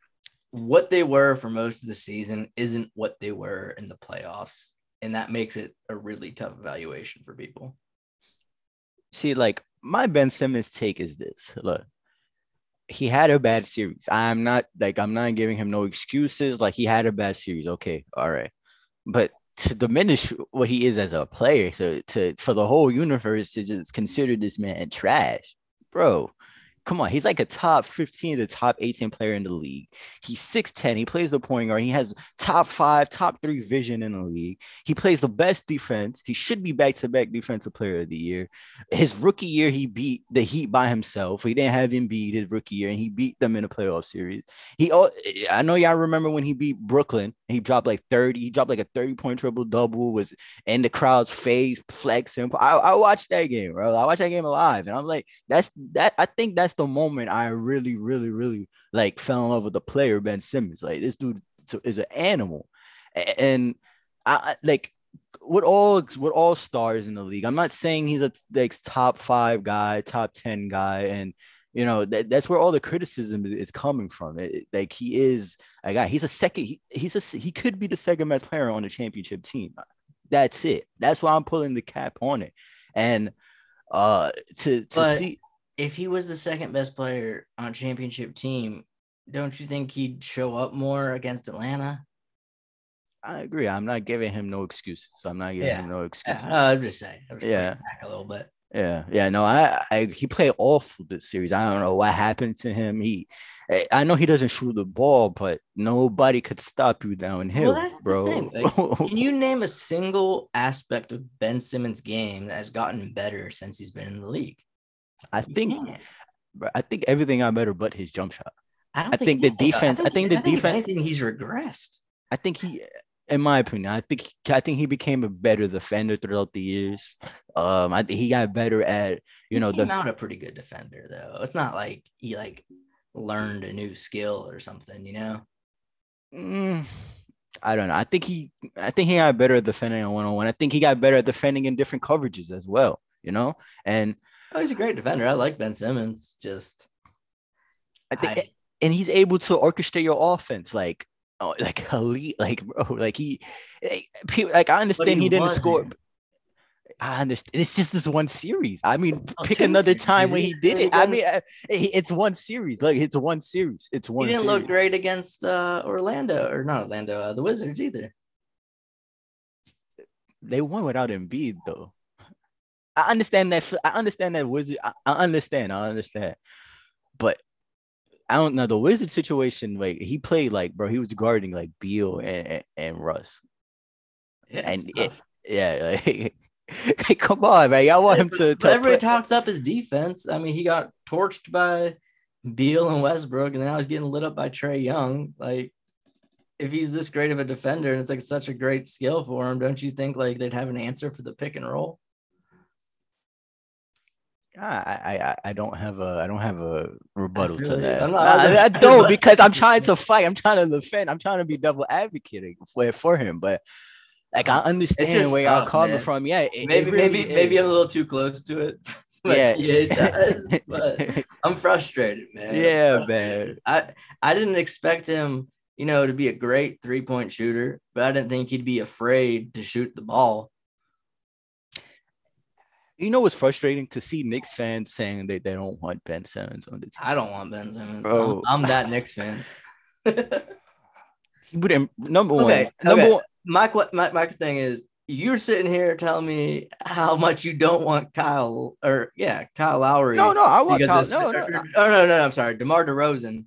what they were for most of the season isn't what they were in the playoffs, and that makes it a really tough evaluation for people. See, like my Ben Simmons take is this: look, he had a bad series. I'm not like I'm not giving him no excuses. Like he had a bad series. Okay, all right but to diminish what he is as a player, to, to for the whole universe to just consider this man trash, bro come on, he's like a top 15 to top 18 player in the league. He's 6'10. He plays the point guard. He has top five, top three vision in the league. He plays the best defense. He should be back to back defensive player of the year. His rookie year, he beat the Heat by himself. He didn't have him beat his rookie year, and he beat them in a playoff series. He, I know y'all remember when he beat Brooklyn. He dropped like 30. He dropped like a 30 point triple double. Was in the crowd's face, flexing. I, I watched that game, bro. I watched that game live, and I'm like, that's that. I think that's the moment I really, really, really like fell in love with the player Ben Simmons. Like this dude is an animal. and I like with all with all stars in the league. I'm not saying he's a like top five guy, top ten guy, and you know that, that's where all the criticism is, coming from. It, like he is a guy. He's a second. He, he's a he could be the second best player on the championship team. That's it. That's why I'm pulling the cap on it. And uh to to but see if he was the second best player on championship team, don't you think he'd show up more against Atlanta? I agree. I'm not giving him no excuses. I'm not giving Yeah. him no excuses. Yeah, I'm just saying. I'm just Yeah. back a little bit. Yeah, yeah, no, I, I, he played awful this series. I don't know what happened to him. He, I- know he doesn't shoot the ball, but nobody could stop you downhill, that's the bro. thing, Can you name a single aspect of Ben Simmons' game that has gotten better since he's been in the league? I think, can't. I think everything got better, but his jump shot. I, don't I think the defense- I think the if defense- anything, he's regressed. I think he, in my opinion, I think I think he became a better defender throughout the years. Um, I think he got better at you he know came the out a pretty good defender though. It's not like he like learned a new skill or something, you know. Mm, I don't know. I think he I think he got better at defending on one on one. I think he got better at defending in different coverages as well, you know? And Oh, he's a great defender. I like Ben Simmons. Just I think I- and he's able to orchestrate your offense like oh, like elite, like bro, like he like, I understand he he, didn't score. I understand. It's just this one series. I mean, Oh, pick another series, time when he? did it. I mean, it's one series. Like it's one series. It's one. he didn't look great against uh, Orlando or not Orlando, uh, the Wizards either. they won without Embiid though. I understand that. I understand that Wizard. I, I understand. I understand. But I don't know the Wizard situation. Like he played like bro, he was guarding like Beal and and, and Russ. Yeah, And it- Yeah, like, come on, man. Y'all want him to. To everybody talks up his defense. I mean, he got torched by Beal and Westbrook, and then now he's getting lit up by Trae Young. Like, if he's this great of a defender and it's like such a great skill for him, don't you think like they'd have an answer for the pick and roll? I, I I- I don't have a I don't have a rebuttal to that. I'm not- Nah, I'm I, don't because I'm trying to fight. I'm trying to defend. I'm trying to be double advocating for for him. But like I understand where y'all coming man. from. Yeah, it- it Maybe, really maybe, maybe I'm a little too close to it. like yeah, he does, but I'm frustrated, man. Yeah, frustrated. I I didn't expect him, you know, to be a great three point shooter, but I didn't think he'd be afraid to shoot the ball. You know what's frustrating to see Knicks fans saying that they don't want Ben Simmons on the team. I don't want Ben Simmons. Bro. I'm, I'm that Knicks fan. He would im- number Okay. Number okay. one. my, que- my my thing is you're sitting here telling me how much you don't want Kyle or yeah Kyle Lowry. No, no, I want Kyle. because No, no, oh no, no, no, I'm sorry, Demar Derozan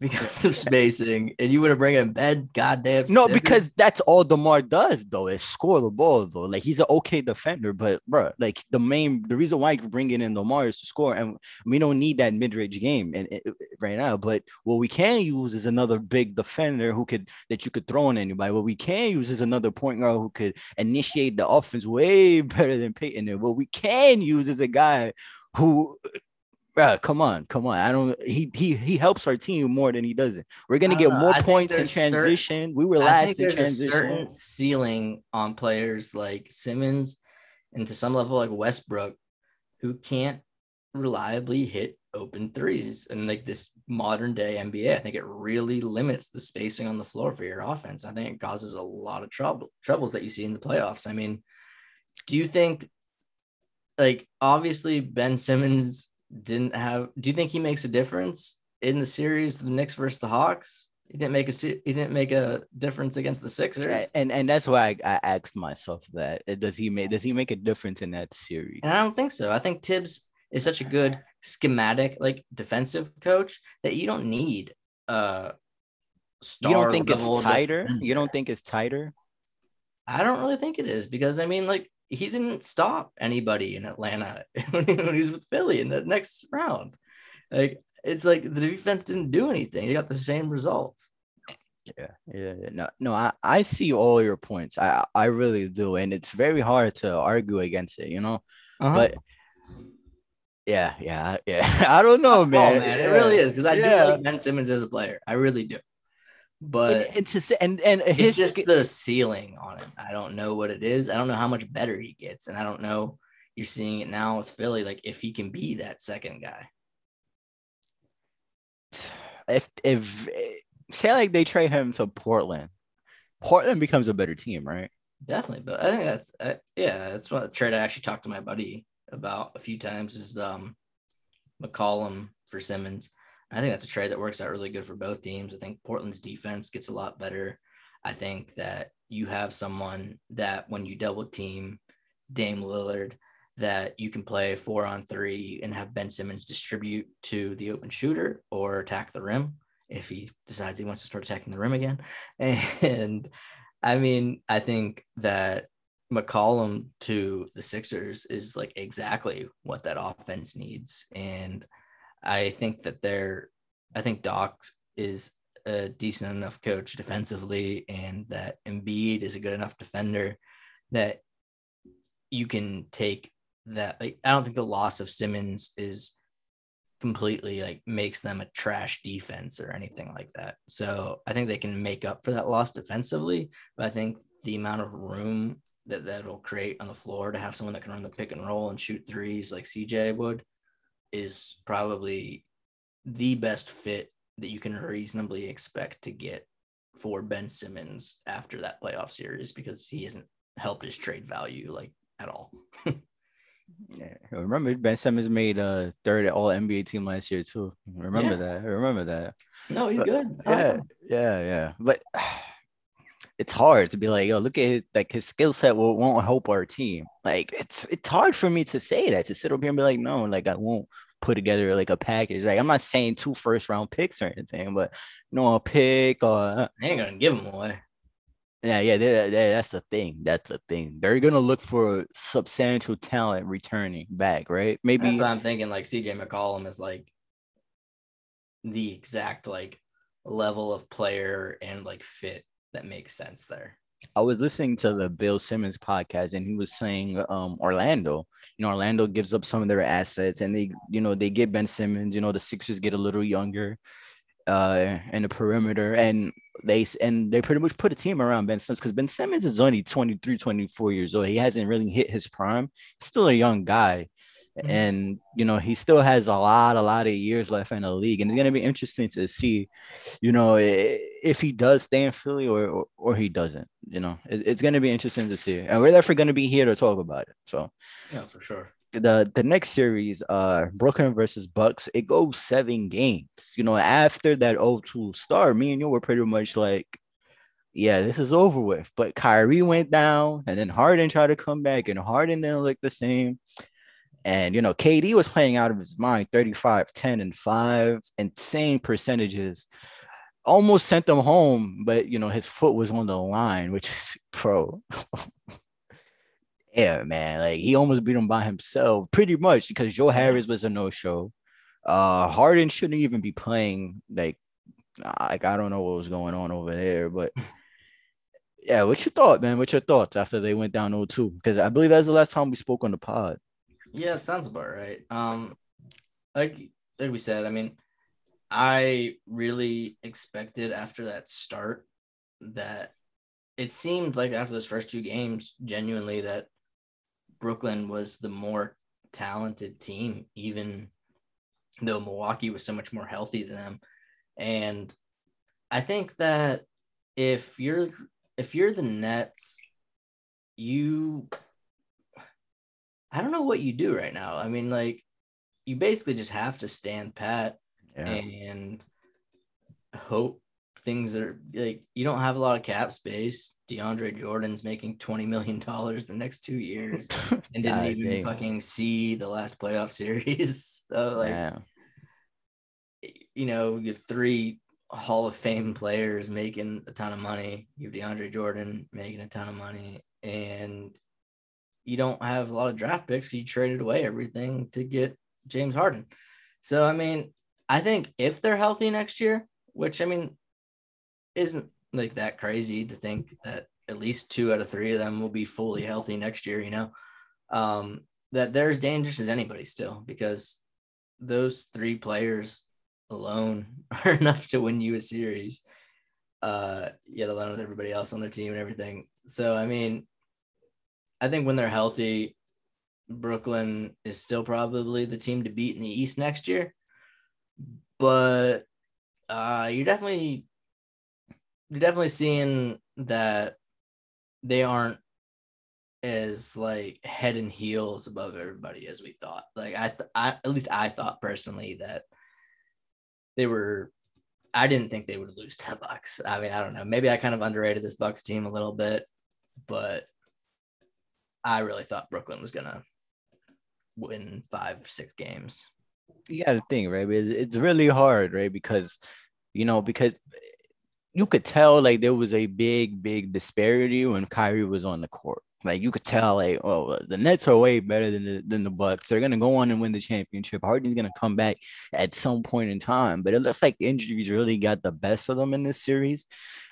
because of spacing, and you want to bring in Ben goddamn No, Simmons? because that's all Demar does, though, is score the ball, though. Like he's an okay defender, but bro, like the main the reason why you're bringing in Demar is to score, and we don't need that mid range game and and- right now. But what we can use is another big defender who could that you could throw on anybody. What we can use is another point guard who could initiate the offense way better than Peyton. And what we can use is a guy who. Bruh, come on, come on. I don't. He he he helps our team more than he doesn't. We're gonna get know. more I points in there's certain- transition. we were last in transition. certain ceiling on players like Simmons and to some level like Westbrook who can't reliably hit open threes and like this modern day NBA. I think it really limits the spacing on the floor for your offense. I think it causes a lot of trouble troubles that you see in the playoffs. I mean, do you think like obviously Ben Simmons didn't have do you think he makes a difference in the series the Knicks versus the Hawks? He didn't make a he didn't make a difference against the Sixers. And and that's why I, I asked myself that Uh, does he make does he make a difference in that series? And I don't think so. I think Thibs is such a good schematic, like defensive coach that you don't need uh You don't think it's tighter? defender. You don't think it's tighter? I don't really think it is because I mean, like he didn't stop anybody in Atlanta when he was with Philly in the next round. Like it's like the defense didn't do anything. He got the same results. Yeah, yeah, yeah. No, no, I, I see all your points. I I really do, and it's very hard to argue against it, you know. Uh-huh. But yeah, yeah, yeah. I don't know, Oh, man. man, it really is because I Yeah. do like Ben Simmons as a player. I really do. But and, and to say and and it's his just sk- the ceiling on him. I don't know what it is. I don't know how much better he gets, and I don't know. You're seeing it now with Philly, like if he can be that second guy. if if say like they trade him to Portland, Portland becomes a better team, right? Definitely, but I think that's uh, yeah, that's what trade I actually talked to my buddy about a few times is um McCollum for Simmons. I think that's a trade that works out really good for both teams. I think Portland's defense gets a lot better. I think that you have someone that when you double team Dame Lillard, that you can play four on three and have Ben Simmons distribute to the open shooter or attack the rim if he decides he wants to start attacking the rim again. And I mean, I think that McCollum to the Sixers is like exactly what that offense needs. And I think that they're, I think Doc is a decent enough coach defensively and that Embiid is a good enough defender that you can take that. Like, I don't think the loss of Simmons is completely like makes them a trash defense or anything like that. So I think they can make up for that loss defensively. But I think the amount of room that that'll create on the floor to have someone that can run the pick and roll and shoot threes like CJ would is probably the best fit that you can reasonably expect to get for Ben Simmons after that playoff series because he hasn't helped his trade value like at all. Yeah, remember Ben Simmons made a third All NBA team last year too. Remember Yeah. that? Remember that. no, he's But- good. Yeah, yeah, yeah. But it's hard to be like, yo, look at his like his skill set will, won't help our team. Like it's it's hard for me to say that to sit up here and be like, no, like I won't put together like a package. Like I'm not saying two first round picks or anything, but you know, a pick or uh, They ain't gonna give him away. yeah, yeah, that- that- that's the thing. That's the thing. They're gonna look for substantial talent returning back, right? Maybe That's why I'm thinking like CJ McCollum is like the exact like level of player and like fit that makes sense there. I was listening to the Bill Simmons podcast and he was saying um Orlando, you know, Orlando gives up some of their assets and they, you know, they get Ben Simmons, you know, the Sixers get a little younger uh in the perimeter and they and they pretty much put a team around Ben Simmons because Ben Simmons is only 23, 24 years old. He hasn't really hit his prime. Still a young guy. Mhm. And you know, he still has a lot, a lot of years left in the league. And it's gonna be interesting to see, you know, if he does stay in Philly or or, or he doesn't. You know, it- it's gonna be interesting to see. And we're definitely gonna be here to talk about it. So Yeah, for sure. the the next series, uh, Brooklyn versus Bucks, it goes seven games. You know, after that 0-2 start, me and you were pretty much like, yeah, this is over with. But Kyrie went down, and then Harden tried to come back, and Harden didn't look the same. And you know, KD was playing out of his mind 35, 10, and 5, insane percentages. Almost sent them home, but you know, his foot was on the line, which is pro. yeah, man. Like he almost beat him by himself, pretty much because Joe Harris was a no-show. Uh Harden shouldn't even be playing. Like, like I don't know what was going on over there, but yeah, what you thought, man? What's your thoughts after they went down 0-2? Because I believe that's the last time we spoke on the pod. Yeah, it sounds about right. Um, like like we said, I mean, I really expected after that start that it seemed like after those first two games, genuinely that Brooklyn was the more talented team, even though Milwaukee was so much more healthy than them. And I think that if you're if you're the Nets, you I don't know what you do right now. I mean, like you basically just have to stand pat Yeah. and hope things are like you don't have a lot of cap space. DeAndre Jordan's making twenty million dollars the next two years and didn't even dang. fucking see the last playoff series. so like yeah. you know, you have three Hall of Fame players making a ton of money. You have DeAndre Jordan making a ton of money, and you don't have a lot of draft picks you traded away everything to get James Harden. So, I mean, I think if they're healthy next year, which I mean, isn't like that crazy to think that at least two out of three of them will be fully healthy next year, you know, um, that they're as dangerous as anybody still because those three players alone are enough to win you a series. uh, yet alone with everybody else on their team and everything. So I mean, I think when they're healthy, Brooklyn is still probably the team to beat in the East next year. But uh, you're definitely you're definitely seeing that they aren't as like head and heels above everybody as we thought. Like I, th- I at least I thought personally that they were. I didn't think they would lose to the Bucks. I mean, I don't know. Maybe I kind of underrated this Bucks team a little bit, but I really thought Brooklyn was gonna win five, six games. You got to think, right? It's really hard, right? Because you know, because you could tell like there was a big, big disparity when Kyrie was on the court. Like you could tell, like, oh, the Nets are way better than the than the Bucks. They're gonna go on and win the championship. Harden's gonna come back at some point in time, but it looks like injuries really got the best of them in this series.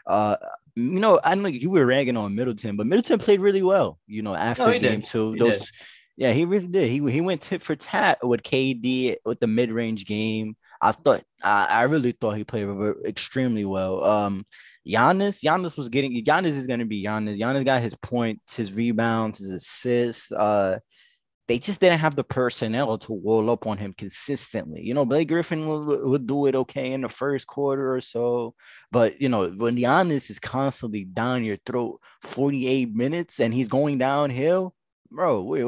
Uh, you know, I know you were ragging on Middleton, but Middleton played really well. You know, after No, game did. two, He those, did. yeah, he really did. He he went tit for tat with KD with the mid range game. I thought I, I really thought he played extremely well. Um, Giannis, Giannis was getting Giannis is gonna be Giannis. Giannis got his points, his rebounds, his assists. Uh, they just didn't have the personnel to roll up on him consistently. You know, Blake Griffin would, would do it okay in the first quarter or so, but you know, when Giannis is constantly down your throat 48 minutes and he's going downhill, bro, we,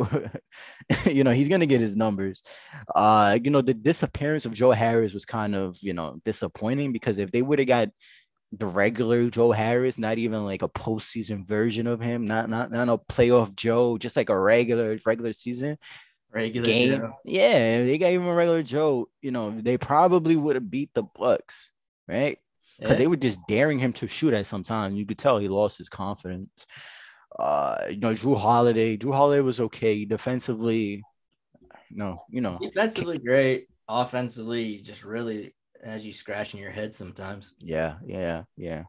you know, he's gonna get his numbers. Uh, you know, the disappearance of Joe Harris was kind of, you know, disappointing because if they would have got the regular Joe Harris, not even like a postseason version of him, not not not a playoff Joe, just like a regular regular season Regular game. Joe. Yeah, if they got even a regular Joe, you know, they probably would have beat the Bucks, right? Because Yeah. they were just daring him to shoot at some time. You could tell he lost his confidence. Uh, you know, Jrue Holiday. Jrue Holiday was okay defensively. No, you know, Defensively great, offensively just really as you scratching your head sometimes. Yeah, yeah, yeah.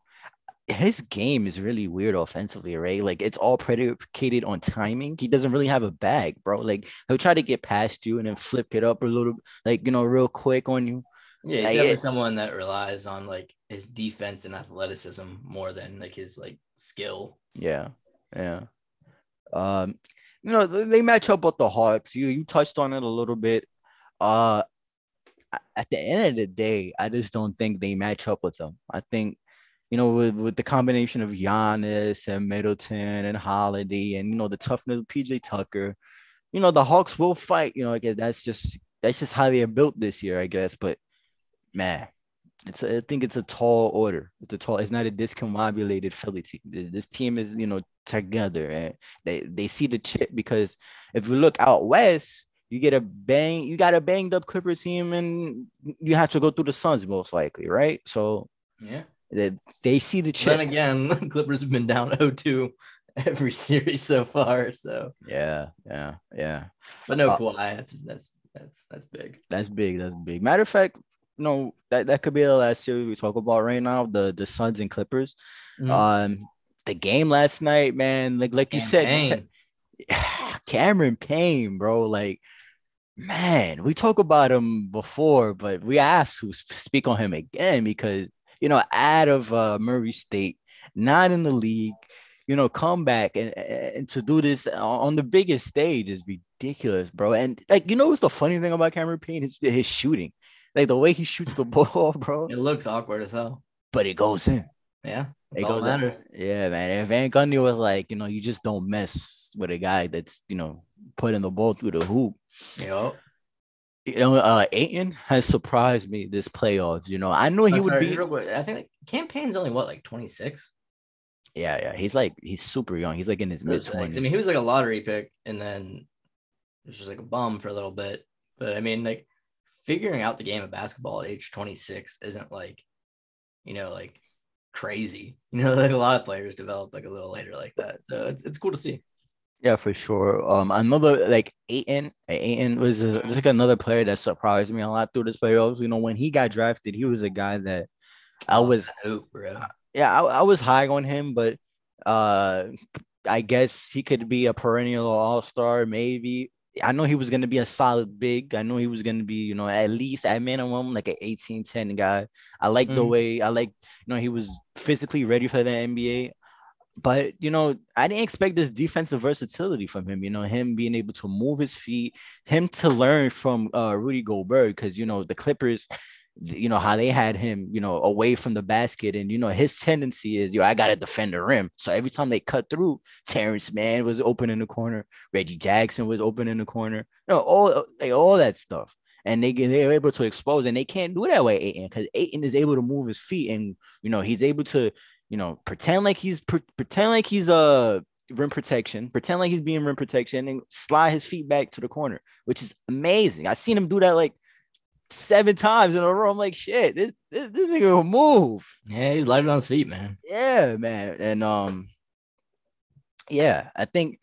His game is really weird offensively, right? Like it's all predicated on timing. He doesn't really have a bag, bro. Like he'll try to get past you and then flip it up a little, like you know, real quick on you. Yeah, he's Like, definitely it- someone that relies on like his defense and athleticism more than like his like skill. Yeah, yeah. Um, you know, they match up with the Hawks. You you touched on it a little bit. Uh, at the end of the day, I just don't think they match up with them. I think, you know, with, with the combination of Giannis and Middleton and Holiday and you know the toughness of PJ Tucker, you know, the Hawks will fight. You know, I guess that's just that's just how they are built this year, I guess. But man, it's a, I think it's a tall order. It's a tall. It's not a discombobulated Philly team. This team is you know together, and they they see the chip because if you look out west, you get a bang, you got a banged up Clipper team, and you have to go through the Suns most likely, right? So Yeah. they, they see the Then again, Clippers have been down 0-2 every series so far. So, Yeah, yeah, yeah. but no Uh, Kawhi. That's that's that's that's big. That's big. That's big. Matter of fact, no, that, that could be the last series we talk about right now. The the Suns and Clippers. Mhm. Um, the game last night, man. Like like you said. Cameron Payne, bro. Like, man, we talk about him before, but we have to speak on him again because you know, out of uh, Murray State, not in the league, you know, come back and, and to do this on the biggest stage is ridiculous, bro. And like, you know, what's the funny thing about Cameron Payne? His his shooting, like the way he shoots the ball, bro. it looks awkward as hell. But it goes in. Yeah. It goes in. Yeah, man. And Van Gundy was like, you know, you just don't mess with a guy that's, you know, putting the ball through the hoop. Yo. You know, uh Ayton has surprised me this playoffs. You know, I knew he I'm would sorry, be. real quick, I think like, Cam Payne's only what like 26. Yeah, yeah. He's like he's super young. He's like in his mid twenties. I mean, he was like a lottery pick, and then it was just like a bum for a little bit. But I mean, like figuring out the game of basketball at age 26 isn't like, you know, like crazy. You know, like a lot of players develop like a little later like that. So it's, it's cool to see. Yeah, for sure. Um, another like Ayton, Ayton was, a, was like another player that surprised me a lot through this playoffs. You know, when he got drafted, he was a guy that I was bro. yeah, I, I was high on him, but uh, I guess he could be a perennial all star, maybe. I know he was gonna be a solid big. I know he was gonna be, you know, at least at minimum like an 18 10 guy. I like the Mhm. way I like, you know, he was physically ready for the NBA. But you know, I didn't expect this defensive versatility from him. You know, him being able to move his feet, him to learn from uh Rudy Gobert, because you know the Clippers, you know how they had him, you know, away from the basket, and you know his tendency is, yo, I gotta defend the rim. So every time they cut through, Terrence Mann was open in the corner, Reggie Jackson was open in the corner, you know, all like all that stuff. And they they were able to expose, and they can't do that way, Ayton, because Ayton is able to move his feet, and you know he's able to you know, pretend like he's pre- pretend like he's uh rim protection, pretend like he's being rim protection, and slide his feet back to the corner, which is amazing. I've seen him do that like seven times in a row. I'm like, shit, this this, this nigga will move. Yeah, he's light on his feet, man. Yeah, man, and um, yeah, I think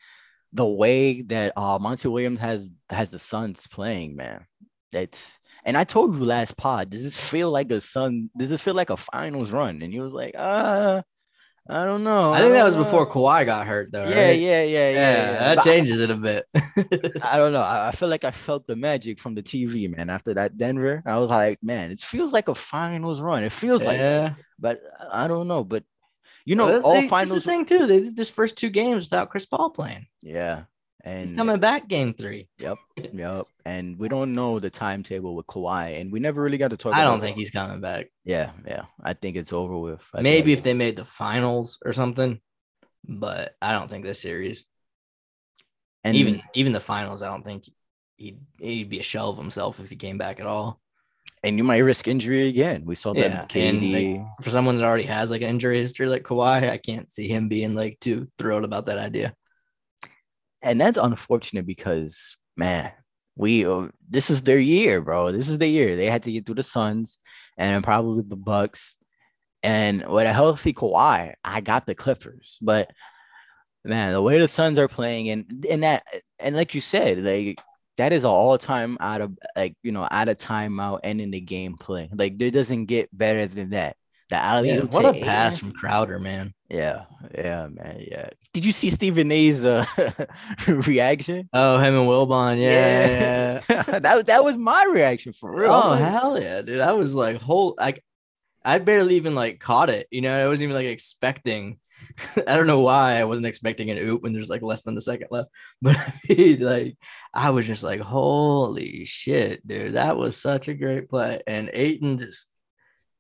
the way that uh Monty Williams has has the Suns playing, man, that's. And I told you last pod, does this feel like a Sun? Does this feel like a finals run? And he was like, uh, I don't know. I think that don't was before know." Kawhi got hurt, though. Yeah, right? yeah, yeah, yeah, yeah. That But changes it a bit. I don't know. I, I feel like I felt the magic from the TV, man. After that Denver, I was like, man, it feels like a finals run. It feels like, yeah, but I don't know. But you know, Well, all they- finals. the thing too. They did this first two games without Chris Paul playing. Yeah, He's coming back game three. yep, yep. And we don't know the timetable with Kawhi, and we never really got to talk. I don't think he's coming back. Yeah, yeah. I think it's over with. I Maybe if they made the finals or something, but I don't think this series. and even even the finals, I don't think he'd he'd be a shell of himself if he came back at all. and you might risk injury again. We saw Yeah, that and, KD. like, For someone that already has like an injury history like Kawhi, I can't see him being like too thrilled about that idea. And that's unfortunate because man, we uh, this was their year, bro. This was their year. They had to get through the Suns and probably the Bucks. And with a healthy Kawhi, I got the Clippers. But man, the way the Suns are playing, and and that, and like you said, like that is all-time out of like you know out of timeout and in the game play. Like there doesn't get better than that. The alley Yeah, what a pass from Crowder, man. Yeah, yeah, man, yeah. Did you see Stephen A's uh, reaction? Oh, him and Wilbon, yeah, yeah. that that was my reaction for real. Oh hell yeah, dude! I was like, whole like, I barely even like caught it. You know, I wasn't even like expecting. I don't know why I wasn't expecting an oop when there's like less than a second left, but like I was just like, holy shit, dude! That was such a great play, and Ayton just,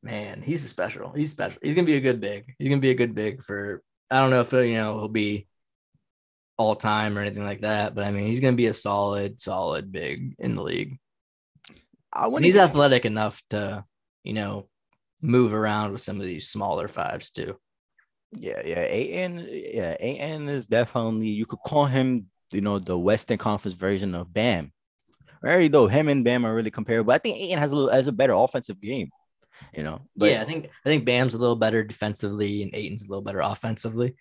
man, he's a special. He's special. He's gonna be a good big. He's gonna be a good big for. I don't know if you know he'll be all time or anything like that, but I mean he's gonna be a solid, solid big in the league. I And he's athletic enough to, you know, move around with some of these smaller fives too. Yeah, yeah. AN, yeah, AN is definitely you could call him, you know, the Western Conference version of Bam. Right though, him and Bam are really comparable. I think AN has a little has a better offensive game, you know. But, yeah, I think I think Bam's a little better defensively and Ayton's a little better offensively.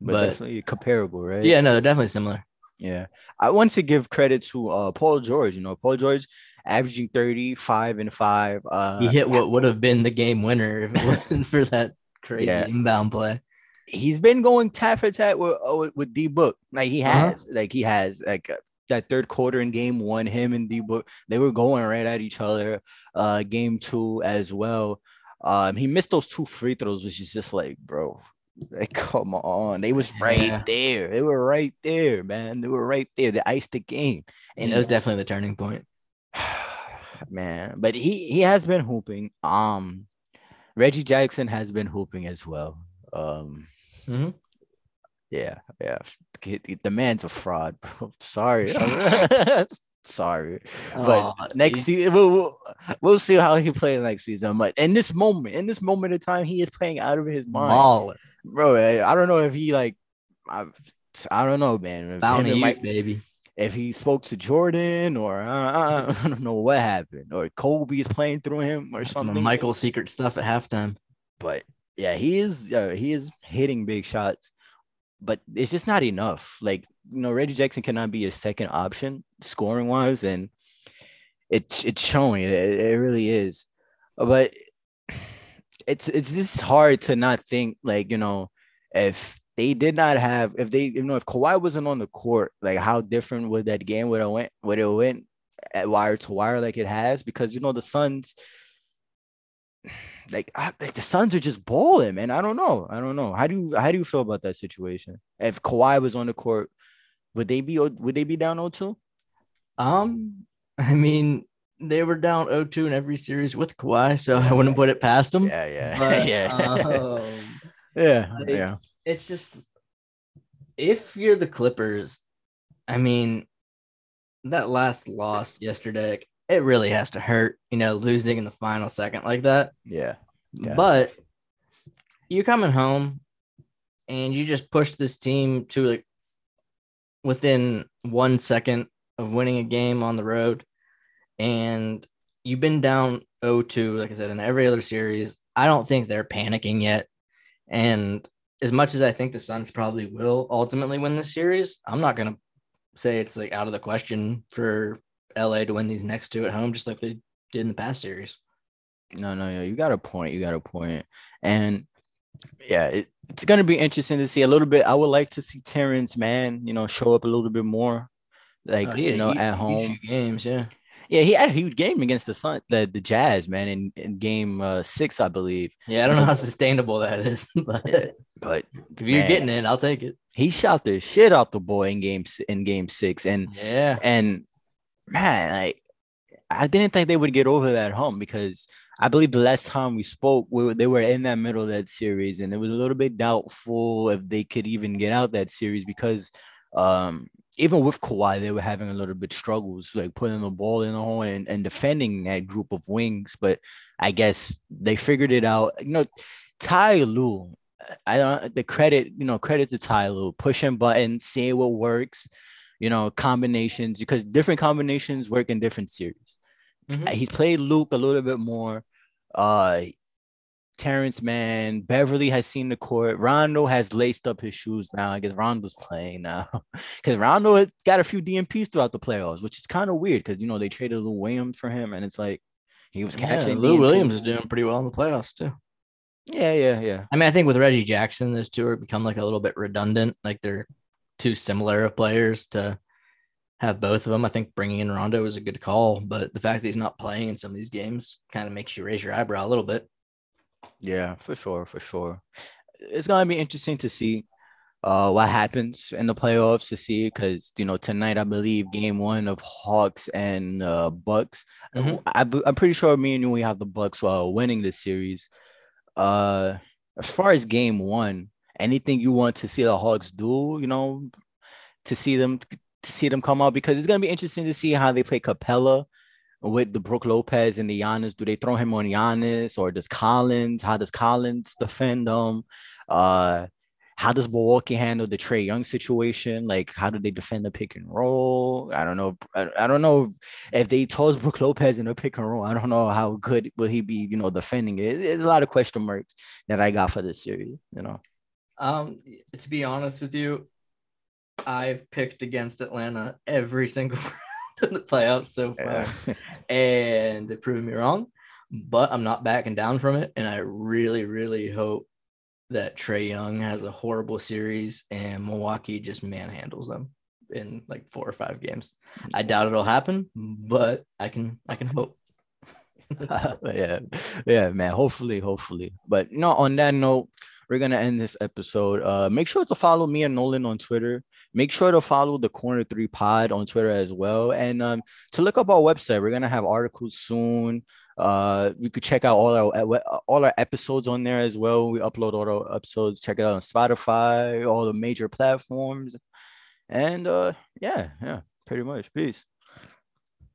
but, but- definitely comparable, right? Yeah, no, they're definitely similar. Yeah. I want to give credit to uh Paul George. You know, Paul George averaging 35 and 5. Uh He hit what would have been the game winner if it wasn't for that crazy Yeah. inbound play. he's been going tat for tat with uh, with, with D Book. Like he Uh-huh. has, like he has, like that third quarter in game one, him and D Book, they were going right at each other. Uh, game two as well. Um, he missed those two free throws, which is just like, bro, like come on, they was right Yeah. there. They were right there, man. They were right there. They iced the game, And that was definitely the turning point. man. But he he has been hooping. Um, Reggie Jackson has been hooping as well. Um, Mhm. Yeah, yeah. The- man's a fraud, bro. Sorry, sorry. But Aw, next season, we'll, we'll, we'll see how he plays next season. But in this moment, in this moment of time, he is playing out of his mind, baller. bro. I, I don't know if he like, I, I don't know, man. If, Fountain him of youth, Mike- baby. if he spoke to Jordan or uh, I don't know what happened, or Kobe is playing through him or Some something. Michael secret stuff at halftime. but yeah, he is uh, he is hitting big shots, but it's just not enough. Like you know, Reggie Jackson cannot be a second option scoring wise, and it's it's showing. It, it really is, but it's it's just hard to not think like you know if they did not have if they you know if Kawhi wasn't on the court, like how different would that game would have went would it went at wire to wire like it has because you know the Suns like, I, like the Suns are just balling, man. I don't know. I don't know. How do you how do you feel about that situation? If Kawhi was on the court, would they be would they be down 0-2? Um, I mean, they were down 0-2 in every series with Kawhi, so I wouldn't put it past them. Yeah, yeah, But, yeah, um, yeah, like, yeah. it's just if you're the Clippers, I mean, that last loss yesterday, it really has to hurt, you know, losing in the final second like that. Yeah. Yeah. But you're coming home and you just push this team to like within one second of winning a game on the road. And you've been down 0-2, like I said, in every other series. I don't think they're panicking yet. And as much as I think the Suns probably will ultimately win this series, I'm not gonna say it's like out of the question for LA to win these next two at home, just like they did in the past series. No, no, no. you got a point. You got a point. And yeah, it, it's gonna be interesting to see a little bit. I would like to see Terrence Mann, you know, show up a little bit more, like Oh, he you know, huge- at home. games, yeah. Yeah, he had a huge game against the Sun, the, the Jazz, man, in, in game uh, six, I believe. Yeah, I don't know how sustainable that is, but if you're Man. getting it, I'll take it. he shot the shit out the boy in game in game six, and Yeah. and man, like I didn't think they would get over that home because I believe the last time we spoke, we they were in that middle of that series, and it was a little bit doubtful if they could even get out that series because um, even with Kawhi, they were having a little bit struggles, like putting the ball in the hole and, and defending that group of wings. But I guess they figured it out. You know, Ty I don't the credit, you know, credit to Ty Lue, pushing buttons, seeing what works, you know, combinations because different combinations work in different series. Mhm. He's played Luke a little bit more. Uh Terrence Mann, Beverley has seen the court. Rondo has laced up his shoes now. I guess Rondo's playing now because Rondo got a few DNPs throughout the playoffs, which is kind of weird because you know they traded Lou Williams for him, and it's like he was Yeah, catching. Lou DNP. Williams is doing pretty well in the playoffs too. Yeah, yeah, yeah. I mean, I think with Reggie Jackson, those two are become like a little bit redundant. Like they're too similar of players to have both of them. I think bringing in Rondo is a good call, but the fact that he's not playing in some of these games kind of makes you raise your eyebrow a little bit. Yeah, for sure, for sure. It's gonna be interesting to see uh what happens in the playoffs to see because you know tonight I believe game one of Hawks and uh Bucks. Mhm. I, am pretty sure me and you we have the Bucks while winning this series. Uh, as far as game one, anything you want to see the Hawks do, you know, to see them to see them come out because it's gonna be interesting to see how they play Capela with the Brook Lopez and the Giannis. Do they throw him on Giannis or does Collins? How does Collins defend them? Uh, how does Milwaukee handle the Trae Young situation? Like, how do they defend the pick and roll? I don't know. I, I don't know if they toss Brook Lopez in a pick and roll. I don't know how good will he be, you know, defending it. There's a lot of question marks that I got for this series, you know. Um, to be honest with you, I've picked against Atlanta every single round in the playoffs so far. and they proved me wrong. But I'm not backing down from it, and I really, really hope that Trae Young has a horrible series and Milwaukee just manhandles them in like four or five games. I doubt it'll happen, but I can, I can hope. yeah, yeah, man. Hopefully, hopefully. But know, on that note, we're gonna end this episode. Uh, make sure to follow me and Nolan on Twitter. Make sure to follow the Corner Three Pod on Twitter as well, and um, to look up our website. We're gonna have articles soon. Uh, you could check out all our all our episodes on there as well. We upload all our episodes. Check it out on Spotify, all the major platforms, and uh, yeah, yeah, pretty much. Peace.